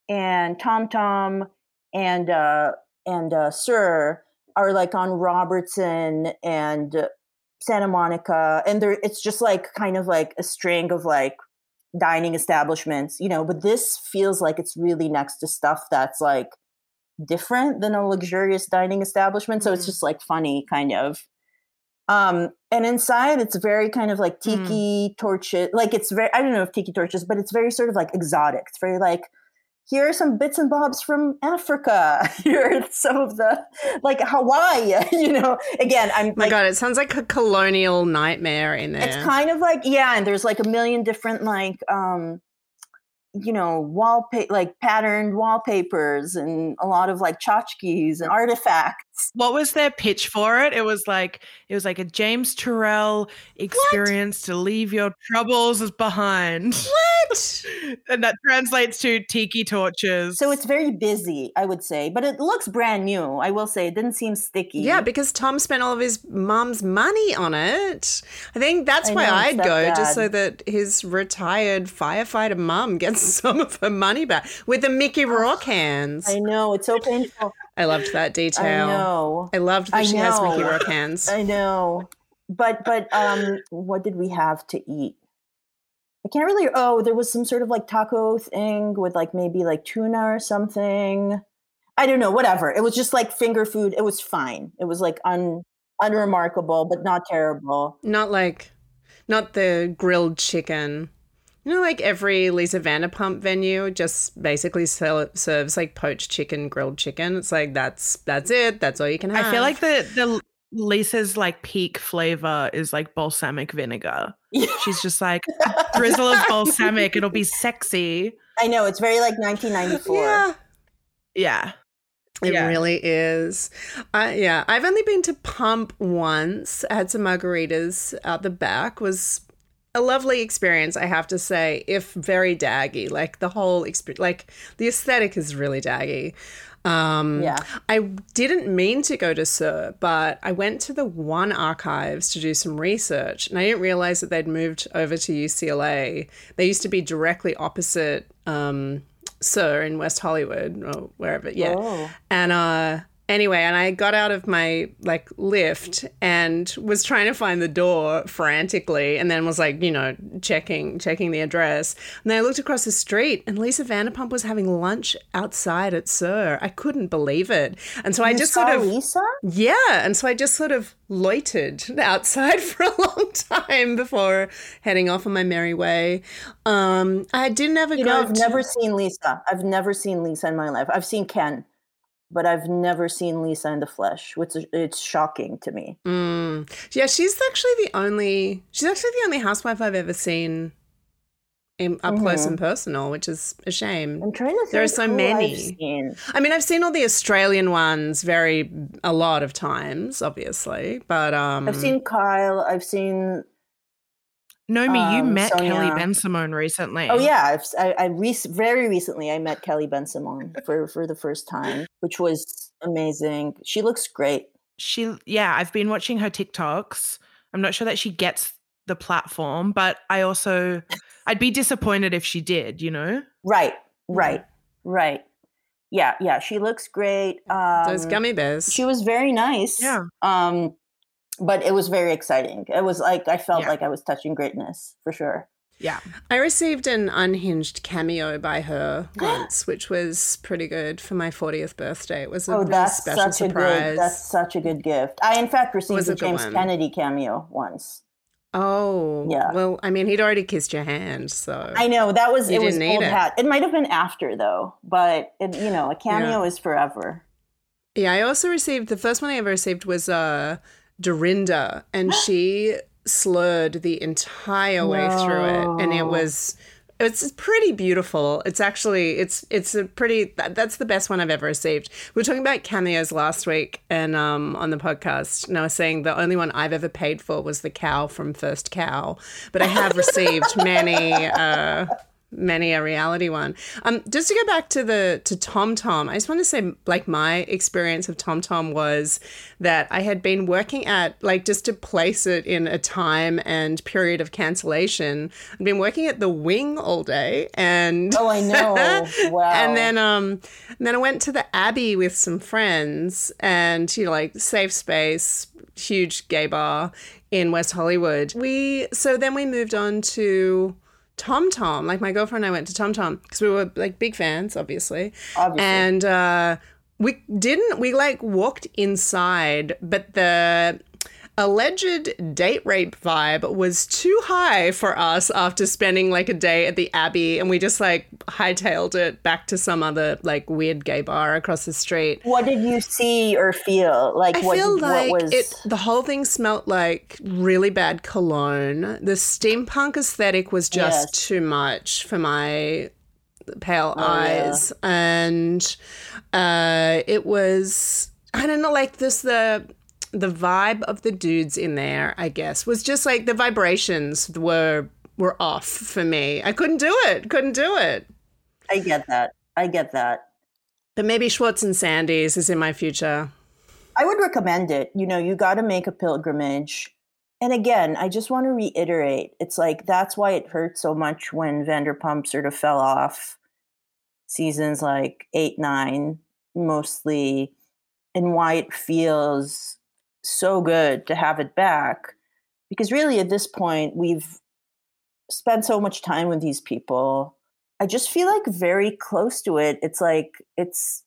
and tom tom and uh and uh sir are like on robertson and uh, santa monica and there it's just like kind of like a string of like dining establishments you know but this feels like it's really next to stuff that's like different than a luxurious dining establishment so it's Mhm. just like funny kind of um and inside it's very kind of like Mm. tiki torches like it's very i don't know if tiki torches but it's very sort of like exotic it's very like here are some bits and bobs from africa. Here are some of the like hawaii you know? Again i'm Oh my like God, it sounds like a colonial nightmare in there. it's kind of like yeah and there's like a million different like um you know wallpaper like patterned wallpapers and a lot of like tchotchkes and artifacts What was their pitch for it? It was like it was like a James Turrell experience to leave your troubles behind. what? and that translates to tiki torches. so it's very busy i would say but it looks brand new i will say it didn't seem sticky Yeah, because Tom spent all of his mum's money on it. I think that's I why know, I'd go, that just so that his retired firefighter mum gets some of her money back with the Mickey Rourke hands. i know it's so painful I loved that detail. i know I loved that I she has Mickey know. Rourke hands. I know. But but um what did we have to eat? I can't really oh, there was some sort of like taco thing with like maybe like tuna or something. I don't know, whatever. It was just like finger food. It was fine. It was like un unremarkable, but not terrible. Not like, not the grilled chicken You know, like every Lisa Vanderpump venue just basically sell, serves like poached chicken, grilled chicken. It's like that's that's it. That's all you can have. I feel like the the Lisa's like peak flavor is like balsamic vinegar. She's just like drizzle of balsamic. It'll be sexy. I know it's very like 1994. yeah, Yeah. it Yeah. really is. I yeah, I've only been to Pump once. I had some margaritas out the back. Was a lovely experience, I have to say. If very daggy, like the whole experience, like the aesthetic is really daggy. Um, Yeah. I didn't mean to go to SUR, but I went to the One Archives to do some research, and I didn't realize that they'd moved over to UCLA. They used to be directly opposite um, SUR in West Hollywood or wherever. Yeah, Oh. and uh, anyway, and I got out of my like lift and was trying to find the door frantically, and then was like, you know, checking checking the address. And then I looked across the street, and Lisa Vanderpump was having lunch outside at SUR. I couldn't believe it, and so I just sort of Lisa. yeah, and so I just sort of loitered outside for a long time before heading off on my merry way. Um, I didn't ever You go. know, I've to- never seen Lisa. I've never seen Lisa in my life. I've seen Ken, but I've never seen Lisa in the flesh, which it's shocking to me. Mm. Yeah, she's actually the only. She's actually the only housewife I've ever seen in, up close Mhm. and personal, which is a shame. I'm trying to think. There are so many. I mean, I've seen all the Australian ones very a lot of times, obviously, but um, I've seen Kyle. I've seen. Nomi, you Um, met Kelly Sonia. Bensimon recently. Oh yeah, I, I rec- very recently I met Kelly Bensimon for for the first time, which was amazing. She looks great. She yeah, I've been watching her TikToks. I'm not sure that she gets the platform, but I also I'd be disappointed if she did, you know? Right, right, right. Yeah, yeah. She looks great. Um, those gummy bears. She was very nice. Yeah. Um, but it was very exciting. It was like I felt Yeah. like I was touching greatness for sure. Yeah. I received an unhinged cameo by her once, which was pretty good for my 40th birthday. It was a Oh, really that's special such a good. That's such a good gift. I in fact received a a James one. Kennedy cameo once. Oh, Yeah. Well, I mean, he'd already kissed your hand, so I know that was You it was old it. hat. It might have been after though, but it, you know, a cameo is forever. Yeah, I also received the first one I ever received was uh Dorinda, and she slurred the entire way through it, and it was it's pretty beautiful. It's actually it's it's a pretty that, that's the best one I've ever received. We were talking about cameos last week and um on the podcast, and I was saying the only one I've ever paid for was the cow from First Cow, but I have received many. uh many a reality one. Um, just to go back to the to Tom Tom, I just want to say like my experience of Tom Tom was that I had been working at like just to place it in a time and period of cancellation. I'd been working at the Wing all day, and Oh, I know. Wow. and then um, and then I went to the Abbey with some friends, and you know like safe space, huge gay bar in West Hollywood. We so then we moved on to. Tom Tom, like my girlfriend and I went to Tom Tom because we were like big fans, obviously. Obviously. And uh, we didn't, we like walked inside, but the alleged date rape vibe was too high for us after spending like a day at the Abbey. And we just like hightailed it back to some other like weird gay bar across the street. what did you see or feel? Like I what, feel like was it. The whole thing smelt like really bad cologne. The steampunk aesthetic was just Yes. too much for my pale Oh, yeah. eyes, and uh, it was I don't know, like this the the vibe of the dudes in there. I guess was just like the vibrations were were off for me. I couldn't do it. Couldn't do it. I get that. I get that. But maybe Schwartz and Sandy's is in my future. I would recommend it. You know, you got to make a pilgrimage. And again, I just want to reiterate it's like that's why it hurt so much when Vanderpump sort of fell off seasons like eight, nine, mostly, and why it feels so good to have it back. Because really, at this point, we've spent so much time with these people. I just feel like very close to it. It's like, it's,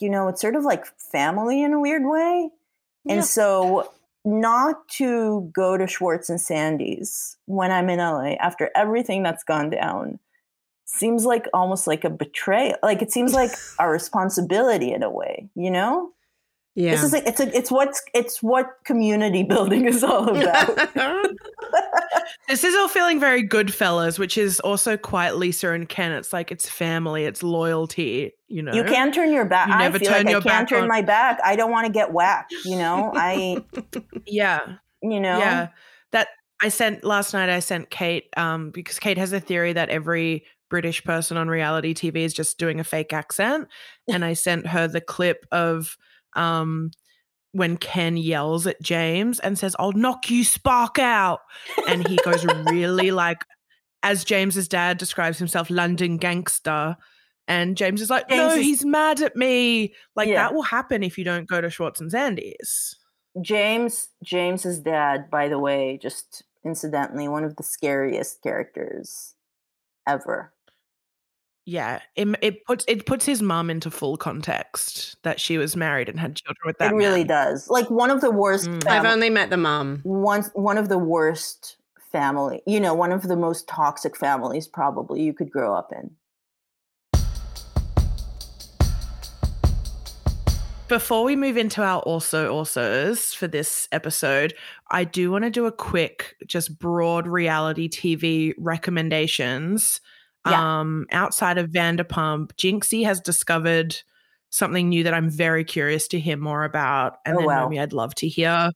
you know, it's sort of like family in a weird way. Yeah. And so not to go to Schwartz and Sandy's when I'm in LA after everything that's gone down seems like almost like a betrayal. Like it seems like our responsibility in a way, you know? Yeah. This is like it's a, it's what's it's what community building is all about. This is all feeling very Goodfellas, which is also quite Lisa and Ken. It's like it's family, it's loyalty. You know, you can't turn your back. You I never feel turn like your I can't back turn on- my back. I don't want to get whacked. You know, I Yeah, you know yeah. That I sent last night. I sent Kate um, because Kate has a theory that every British person on reality TV is just doing a fake accent, and I sent her the clip of um, when Ken yells at James and says, "I'll knock you spark out," and he goes really like, as James's dad describes himself, London gangster. And James is like, no, is- he's mad at me. Like Yeah. that will happen if you don't go to Schwartz and Sandy's. James James's dad, by the way, just incidentally, one of the scariest characters ever. Yeah, it, it puts it puts his mom into full context that she was married and had children with that. it really man. does. Like one of the worst. Mm. I've only met the mom. one one of the worst family. You know, one of the most toxic families probably you could grow up in. Before we move into our also alsos for this episode, I do want to do a quick, just broad reality TV recommendations. Yeah. Um, outside of Vanderpump, Jinxie has discovered something new that I'm very curious to hear more about. And Oh, then wow. Nomi, I'd love to hear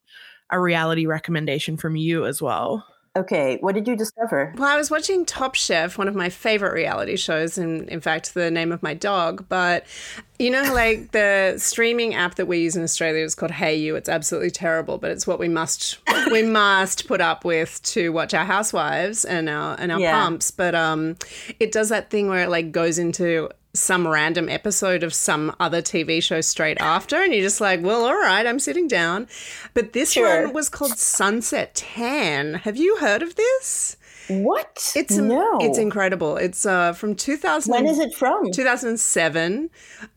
a reality recommendation from you as well. Okay, what did you discover? Well, I was watching Top Chef, one of my favorite reality shows, and in fact, the name of my dog. But you know, like the streaming app that we use in Australia is called Hayu. It's absolutely terrible, but it's what we must we must put up with to watch our housewives and our and our Yeah. pumps. But um, it does that thing where it like goes into some random episode of some other TV show straight after, and you're just like, well, all right, I'm sitting down. But this Sure. one was called Sunset Tan. Have you heard of this? What? It's no. it's incredible. It's uh, from 2000. When is it from? 2007.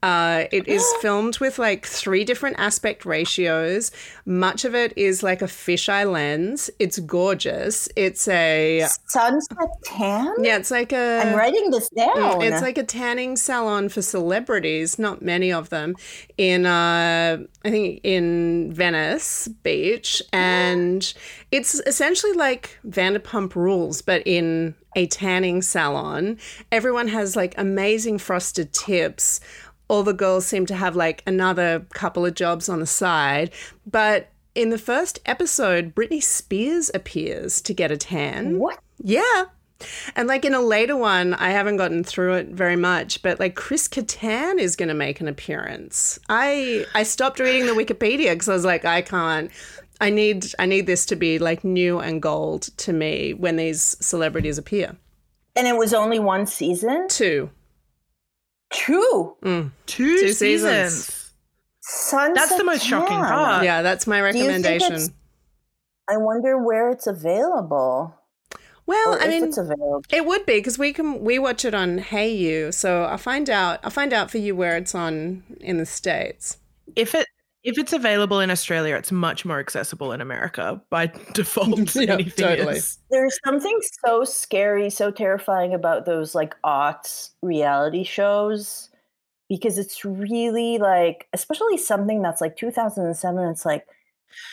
Uh, it is filmed with like three different aspect ratios. Much of it is like a fisheye lens. It's gorgeous. It's a Sunset Tan? yeah. It's like a. I'm writing this down. Mm, It's like a tanning salon for celebrities, not many of them, in uh, I think in Venice Beach, and it's essentially like Vanderpump Rules, but in a tanning salon. Everyone has like amazing frosted tips. All the girls seem to have like another couple of jobs on the side, but. In the first episode, Britney Spears appears to get a tan. what? Yeah. And like in a later one, I haven't gotten through it very much, but like Chris Kattan is going to make an appearance. I I stopped reading the Wikipedia because I was like, I can't. I need I need this to be like new and gold to me when these celebrities appear. And it was only one season? Two. Two. Mm. Two, Two seasons. seasons. Sunset That's the most shocking Tan. part. Yeah, that's my Do you think recommendation. I wonder where it's available. Well, or I mean, it's available. It would be because we can we watch it on Hayu, so I'll find out. I'll find out for you where it's on in the states. If it if it's available in Australia, it's much more accessible in America by default. Yeah, totally. is. There's something so scary, so terrifying about those like aughts reality shows because it's really like, especially something that's like 2007. It's like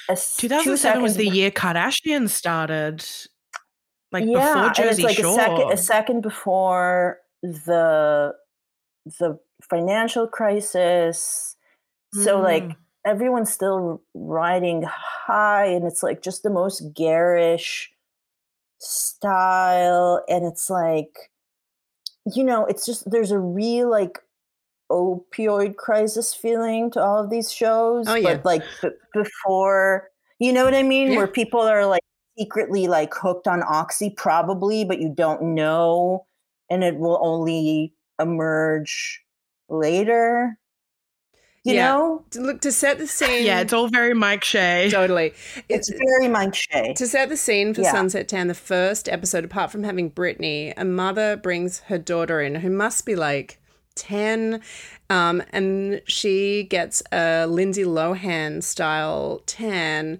a s- two 2007 was the year Kardashian started. Like yeah, before and Jersey it's like Shore. a second, a second before the the financial crisis. So like Mm. Everyone's still riding high, and it's like just the most garish style, and it's like you know, it's just there's a real like opioid crisis feeling to all of these shows. Oh, yeah. but like b- before, you know what I mean, Yeah. where people are like secretly like hooked on oxy probably but you don't know and it will only emerge later you Yeah. know To Look to set the scene. yeah, it's all very Mike Shay. totally. it's very Mike Shay. To set the scene for Yeah. Sunset Tan, the first episode, apart from having Britney, a mother brings her daughter in who must be like 10, um, and she gets a Lindsay Lohan style tan.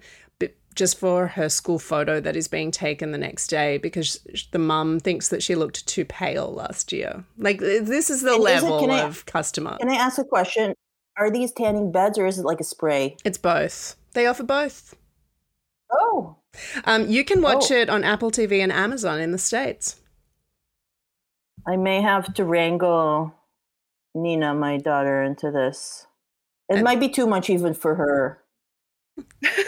just for her school photo that is being taken the next day because the mum thinks that she looked too pale last year. Like this is the And is it- level I- of customer. Can I ask a question? Are these tanning beds or is it like a spray? It's both. They offer both. Oh, Um, you can watch Oh. it on Apple TV and Amazon in the States. I may have to wrangle Nina, my daughter, into this. It might be too much even for her. I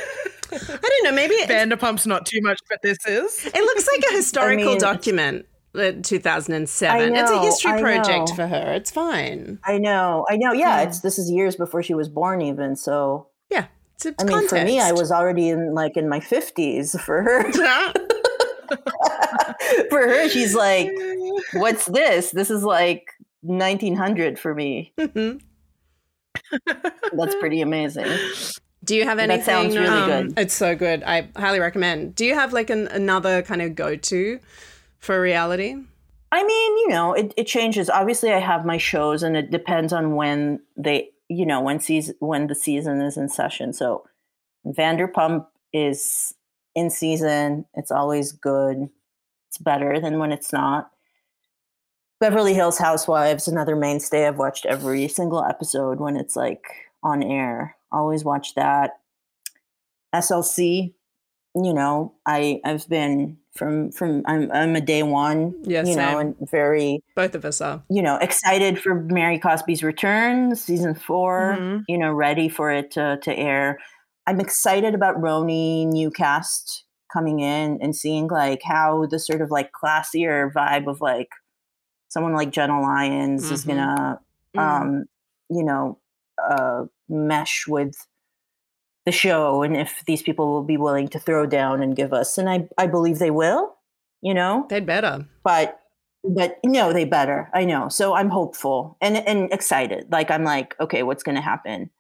don't know. Maybe it, Vanderpump's not too much, but this is. it looks like a historical mean, document. Uh, 2007. I it's a history I project know. for her. It's fine. I know, I know. Yeah, Hmm. it's this is years before she was born, even. So, Yeah. It's a I mean, for me, I was already in like in my fifties. For her, for her, she's like, "What's this? This is like 1900 for me." Mhm. That's pretty amazing. Do you have anything? That sounds really um, good. It's so good. I highly recommend. Do you have like an, another kind of go to for reality? I mean, you know, it, it changes. Obviously, I have my shows, and it depends on when they, you know, when season when the season is in session. So, Vanderpump is in season. It's always good. It's better than when it's not. Beverly Hills Housewives, another mainstay. I've watched every single episode when it's like on air. Always watch that. SLC, you know, I I've been from from I'm I'm a day one, Yeah, you know, and very Both of us are. you know excited for Mary Cosby's return, season 4 Mhm. You know, ready for it to to air. I'm excited about RHONY new cast coming in and seeing like how the sort of like classier vibe of like someone like Jenna Lyons is Mhm. gonna Mm. um you know uh mesh with the show and if these people will be willing to throw down and give us and i i believe they will you know? They'd better. but but no they better. I know. So i'm hopeful and and excited. Like i'm like okay what's going to happen?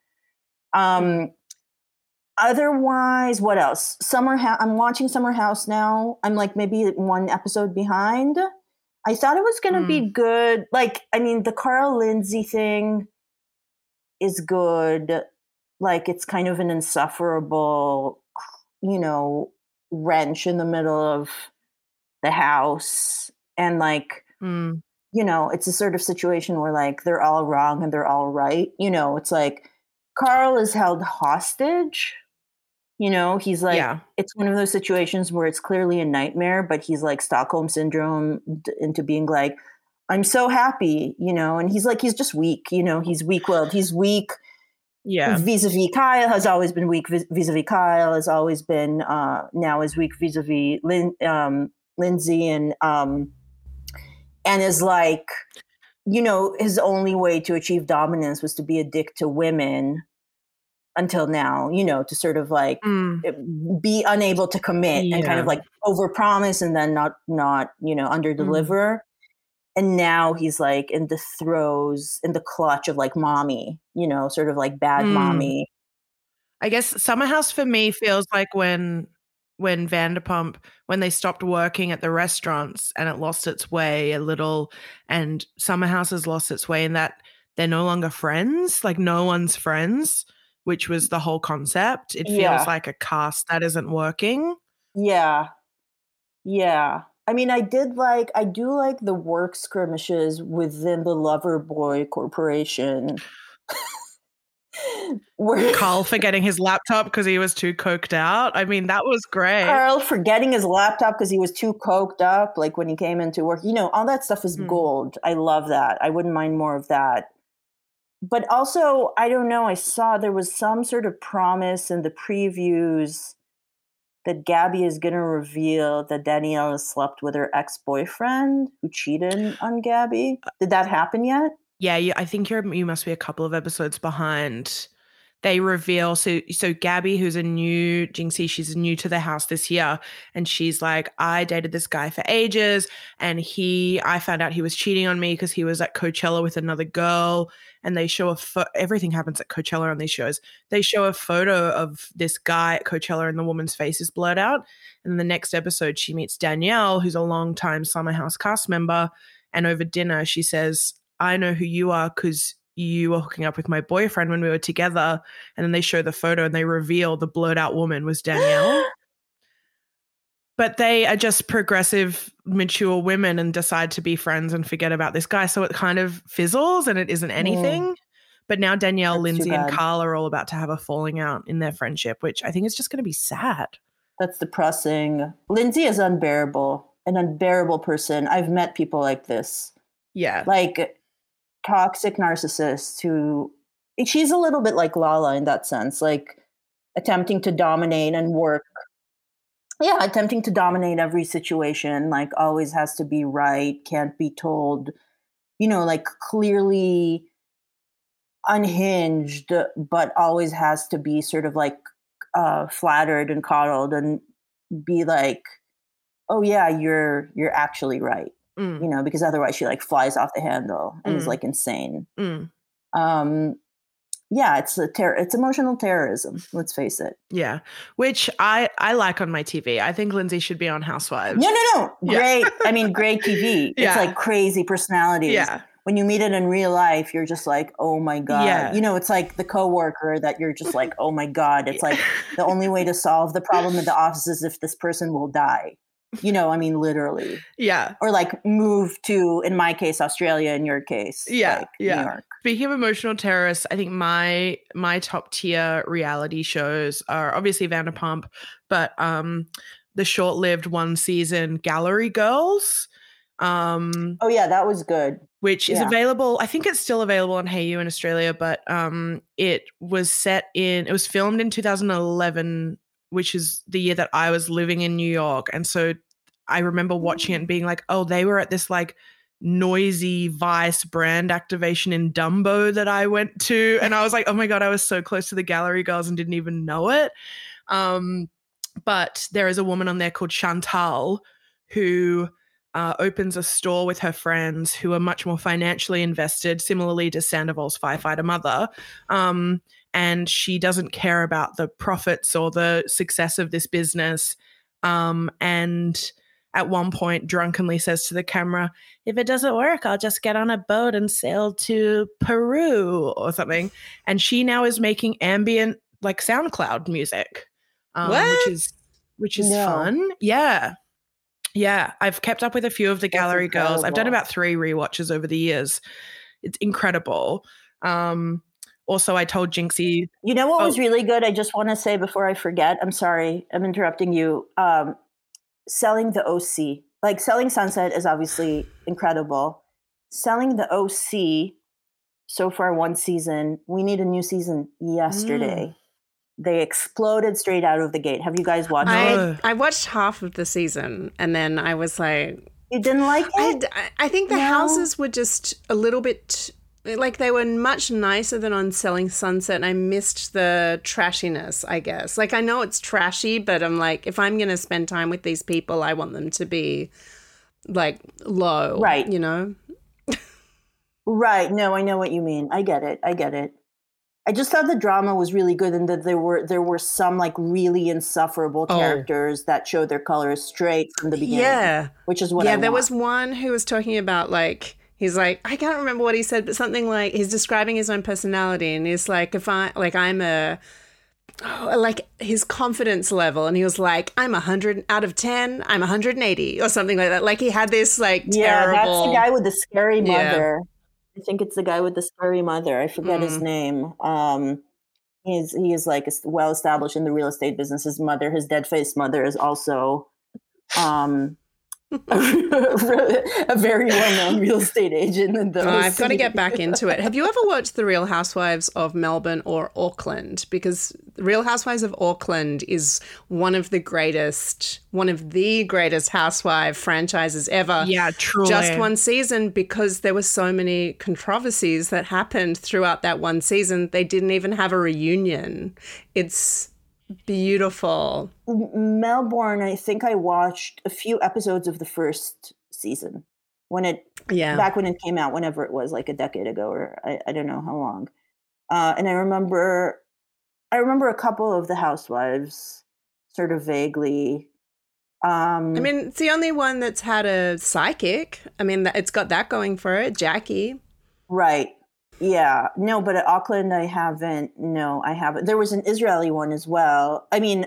Um otherwise what else? Summer house i'm watching summer house now. I'm like maybe one episode behind. I thought it was going to be good. Like i mean the carl lindsay thing is good like it's kind of an insufferable you know wrench in the middle of the house and like Mm. you know it's a sort of situation where like they're all wrong and they're all right you know it's like carl is held hostage you know he's like yeah. it's one of those situations where it's clearly a nightmare but he's like stockholm syndrome into being like i'm so happy you know and he's like he's just weak you know he's weak-willed he's weak Yeah. vis-a-vis Kyle has always been weak. vis- Vis-a-vis Kyle has always been uh, now is weak vis-a-vis Lin- um, Lindsay and um, and is like, you know, his only way to achieve dominance was to be a dick to women until now. You know, to sort of like Mm. be unable to commit and kind of Yeah. like overpromise and then not not you know under deliver and now he's like in the throes in the clutch of like mommy you know sort of like bad Mm. mommy I guess Summer House for me feels like when when Vanderpump when they stopped working at the restaurants and it lost its way a little and Summer House has lost its way in that they're no longer friends, like no one's friends, which was the whole concept. It feels Yeah. like a cast that isn't working. yeah yeah i mean i did like i do like the work skirmishes within the Loverboy corporation where Carl forgetting his laptop because he was too coked out. I mean, that was great. Carl forgetting his laptop because he was too coked up, like when he came into work. You know, all that stuff is Mm. gold. I love that. I wouldn't mind more of that. But also, I don't know, I saw there was some sort of promise in the previews that Gabby is going to reveal that Danielle has slept with her ex boyfriend who cheated on Gabby. Uh, Did that happen yet? Yeah, you, I think you're you must be a couple of episodes behind. They reveal so so Gabby, who's a new Jinxie, she's new to the house this year, and she's like, I dated this guy for ages, and he, I found out he was cheating on me because he was at Coachella with another girl, and they show a fo- everything happens at Coachella on these shows. They show a photo of this guy at Coachella, and the woman's face is blurred out. And the next episode, she meets Danielle, who's a longtime Summer House cast member, and over dinner, she says, I know who you are because you were hooking up with my boyfriend when we were together. And then they show the photo and they reveal the blurred out woman was Danielle. but they are just progressive, mature women and decide to be friends and forget about this guy. So it kind of fizzles and it isn't anything. But now Danielle, That's Lindsay, and. Carl are all about to have a falling out in their friendship, which I think is just going to be sad. That's depressing. Lindsay is unbearable, an unbearable person. I've met people like this, Yeah. like toxic narcissists who she's a little bit like Lala in that sense, like attempting to dominate and work. Yeah, attempting to dominate every situation, like always has to be right, can't be told, you know, like clearly unhinged, but always has to be sort of like uh, flattered and coddled and be like, "Oh yeah, you're you're actually right," Mm, you know, because otherwise she like flies off the handle and is Mm. like insane. mm, Um, yeah, it's a ter- it's emotional terrorism. Let's face it. yeah. Which I I like on my TV. I think Lindsay should be on Housewives. No, no, no. Yeah. Great. I mean, great TV. It's like crazy personalities. Yeah. When you meet it in real life, you're just like, oh my god. Yeah. You know, it's like the coworker that you're just like, oh my god. It's like the only way to solve the problem in the office is if this person will die. You know, I mean, literally, Yeah. or like move to, in my case, Australia. In your case, Yeah, like, yeah. New York. Speaking of emotional terrorists, I think my my top tier reality shows are obviously Vanderpump, but um the short-lived one season Gallery Girls, um, Oh yeah, that was good. which is Yeah. available. I think it's still available on Hayu in Australia, but um it was set in it was filmed in 2011, which is the year that I was living in New York, and so I remember watching it and being like, oh, they were at this like noisy Vice brand activation in Dumbo that I went to. And I was like, oh my God, I was so close to the gallery girls and didn't even know it. Um, but there is a woman on there called Chantal who uh, opens a store with her friends who are much more financially invested, similarly to Sandoval's firefighter mother. Um, and she doesn't care about the profits or the success of this business. Um, and at one point, drunkenly says to the camera, If it doesn't work, I'll just get on a boat and sail to Peru or something. And she now is making ambient, like SoundCloud music, um, which is which is No. fun. Yeah. Yeah, I've kept up with a few of the That's gallery girls. I've done about three rewatches over the years. It's incredible. Um, also, I told Jinxie, You know what was Oh. really good? I just want to say before I forget. I'm sorry, I'm interrupting you. Um, selling the OC, like selling Sunset, is obviously incredible. Selling the OC, so far one season. We need a new season yesterday. Mm. They exploded straight out of the gate. Have you guys watched it? I, I watched half of the season and then I was like, You didn't like I, it? I think the No? houses were just a little bit like they were much nicer than on Selling Sunset. And I missed the trashiness, I guess. Like I know it's trashy, but I'm like, if I'm going to spend time with these people, I want them to be like low, Right. You know? Right. No, I know what you mean. I get it. I get it. I just thought the drama was really good and that there were there were some like really insufferable Oh. characters that showed their colors straight from the beginning. Yeah. Which is what yeah, I there want. was one who was talking about like he's like I can't remember what he said, but something like he's describing his own personality, and he's like if I like I'm a oh, like his confidence level, and he was like I'm a hundred out of ten, I'm a hundred and eighty or something like that. Like he had this like Yeah, that's the guy with the scary Yeah. mother. I think it's the guy with the scary mother. I forget his Mm. name. Um he's he is like well established in the real estate business. His mother, his dead face mother is also um a very well-known real estate agent in the Oh, I've got to get back into it. Have you ever watched The Real Housewives of Melbourne or Auckland? Because Real Housewives of Auckland is one of the greatest, one of the greatest housewife franchises ever. yeah, truly. Just one season because there were so many controversies that happened throughout that one season. They didn't even have a reunion. It's beautiful. Melbourne, I think I watched a few episodes of the first season when it Yeah. back when it came out, whenever it was, like a decade ago, or I, I don't know how long. Uh, and I remember, I remember a couple of the housewives, sort of vaguely. Um, I mean, it's the only one that's had a psychic. I mean, it's got that going for it. Jackie. right? Yeah, no, but at Auckland, I haven't. No, I haven't. There was an Israeli one as well. I mean,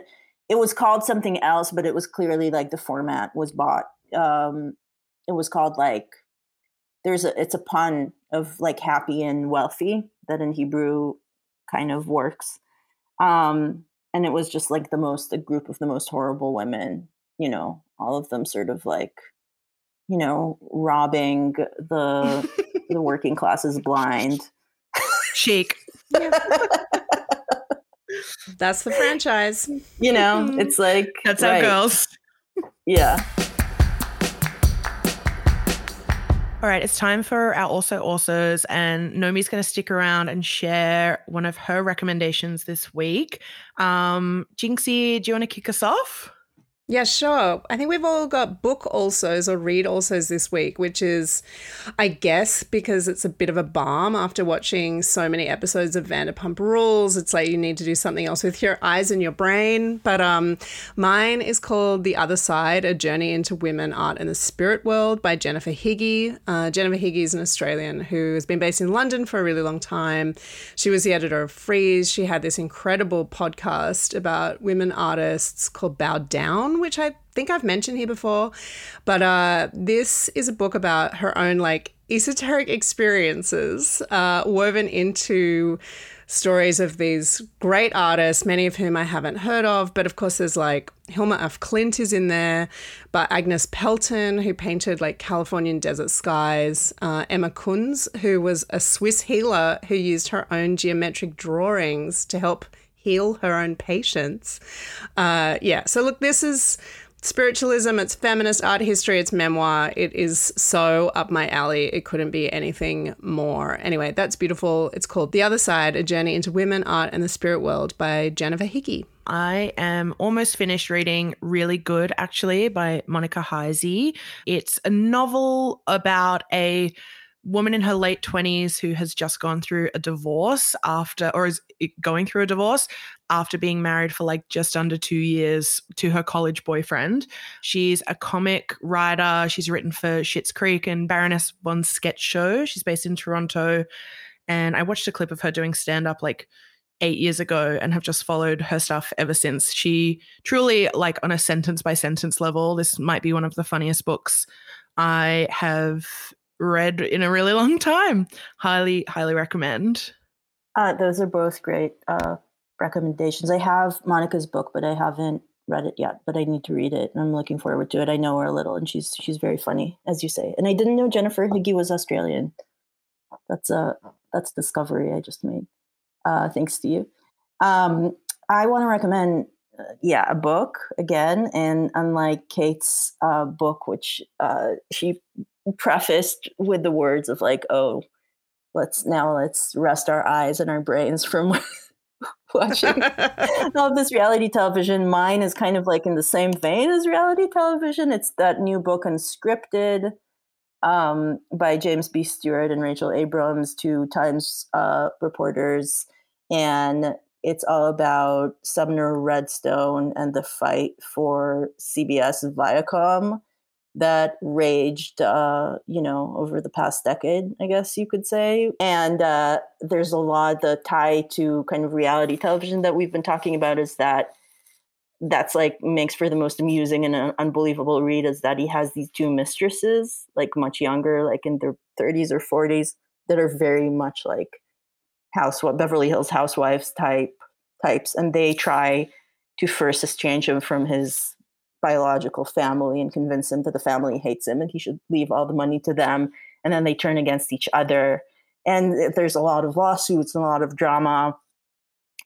it was called something else, but it was clearly like the format was bought. Um, it was called like there's a it's a pun of like happy and wealthy that in Hebrew kind of works. Um, and it was just like the most a group of the most horrible women, you know, all of them sort of like, you know, robbing the the working class is blind. Chic. That's the franchise. You know, it's like That's how right. it goes. Yeah. All right, it's time for our also alsos, and Nomi's going to stick around and share one of her recommendations this week. Um, Jinxie, do you want to kick us off? Yeah, sure. I think we've all got book alsos or read alsos this week, which is, I guess, because it's a bit of a balm after watching so many episodes of Vanderpump Rules. It's like you need to do something else with your eyes and your brain. But um, mine is called The Other Side: A Journey into Women, Art, and the Spirit World by Jennifer Higgie. Uh, Jennifer Higgie is an Australian who has been based in London for a really long time. She was the editor of Frieze. She had this incredible podcast about women artists called Bow Down which I think I've mentioned here before. But uh, this is a book about her own like esoteric experiences uh, woven into stories of these great artists, many of whom I haven't heard of. But of course, there's like Hilma af Klint is in there, but Agnes Pelton, who painted like Californian desert skies, uh, Emma Kunz, who was a Swiss healer who used her own geometric drawings to help heal her own patients. Uh, yeah. So look, this is spiritualism. It's feminist art history. It's memoir. It is so up my alley. It couldn't be anything more. Anyway, that's beautiful. It's called The Other Side: A Journey into Women, Art, and the Spirit World by Jennifer Higgie. I am almost finished reading Really Good, actually, by Monica Heisey. It's a novel about a woman in her late 20s who has just gone through a divorce after, or is going through a divorce after being married for like just under two years to her college boyfriend. She's a comic writer. She's written for Schitt's Creek and Baroness Von Sketch Show. She's based in Toronto. And I watched a clip of her doing stand up like eight years ago and have just followed her stuff ever since. She truly, like on a sentence by sentence level, this might be one of the funniest books I have read in a really long time. Highly, highly recommend. Uh, those are both great uh, recommendations. I have Monica's book, but I haven't read it yet. But I need to read it, and I'm looking forward to it. I know her a little, and she's she's very funny, as you say. And I didn't know Jennifer Higgie was Australian. That's a that's discovery I just made. Uh, thanks to you. Um, I want to recommend, uh, yeah, a book again, and unlike Kate's uh, book, which uh, she prefaced with the words of like, "Oh, let's now let's rest our eyes and our brains from watching all this reality television." Mine is kind of like in the same vein as reality television. It's that new book, Unscripted, um, by James B. Stewart and Rachel Abrams, two Times uh, reporters, and it's all about Sumner Redstone and the fight for CBS Viacom that raged, uh, you know, over the past decade, I guess you could say. And uh, there's a lot the tie to kind of reality television that we've been talking about is that that's like makes for the most amusing and uh, unbelievable read is that he has these two mistresses, like much younger, like in their 30s or 40s, that are very much like house Beverly Hills housewives type types, and they try to first exchange him from his biological family and convince him that the family hates him and he should leave all the money to them. And then they turn against each other. And there's a lot of lawsuits and a lot of drama.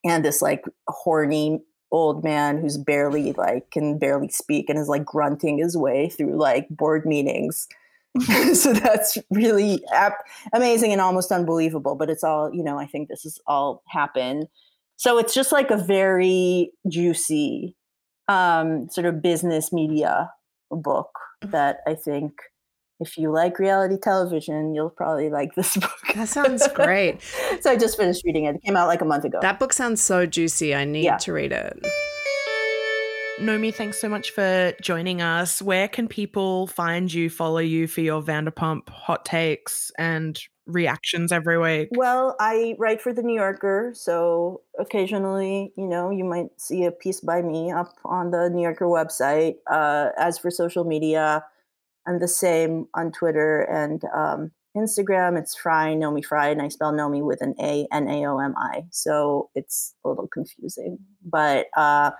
And this like horny old man who's barely like can barely speak and is like grunting his way through like board meetings. so that's really ap- amazing and almost unbelievable. But it's all, you know, I think this has all happened. So it's just like a very juicy um, sort of business media book that I think if you like reality television, you'll probably like this book. That sounds great. so I just finished reading it. It came out like a month ago. That book sounds so juicy. I need Yeah. to read it. Nomi, thanks so much for joining us. Where can people find you, follow you for your Vanderpump hot takes and reactions every week? Well, I write for the New Yorker, so occasionally, you know, you might see a piece by me up on the New Yorker website. Uh, as for social media, I'm the same on Twitter and um, Instagram. It's Fry Nomi Fry, and I spell Nomi with an A N A O M I, so it's a little confusing. But uh,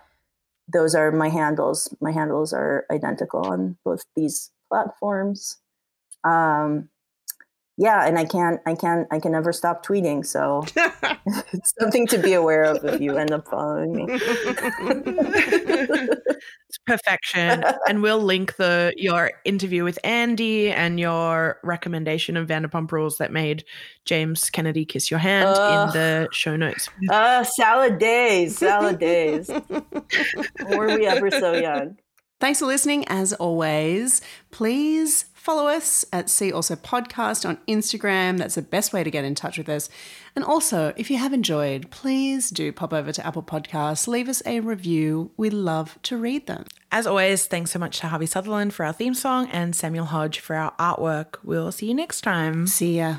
those are my handles. My handles are identical on both these platforms. Um, yeah, and I can't, I can't, I can never stop tweeting. So it's something to be aware of if you end up following me. it's perfection, and we'll link the your interview with Andy and your recommendation of Vanderpump Rules that made James Kennedy kiss your hand uh, in the show notes. Uh, salad days, salad days. Were we ever so young? Thanks for listening. As always, please follow us at See Also Podcast on Instagram. That's the best way to get in touch with us. And also, if you have enjoyed, please do pop over to Apple Podcasts, leave us a review. We love to read them. As always, thanks so much to Harvey Sutherland for our theme song and Samuel Hodge for our artwork. We'll see you next time. See ya.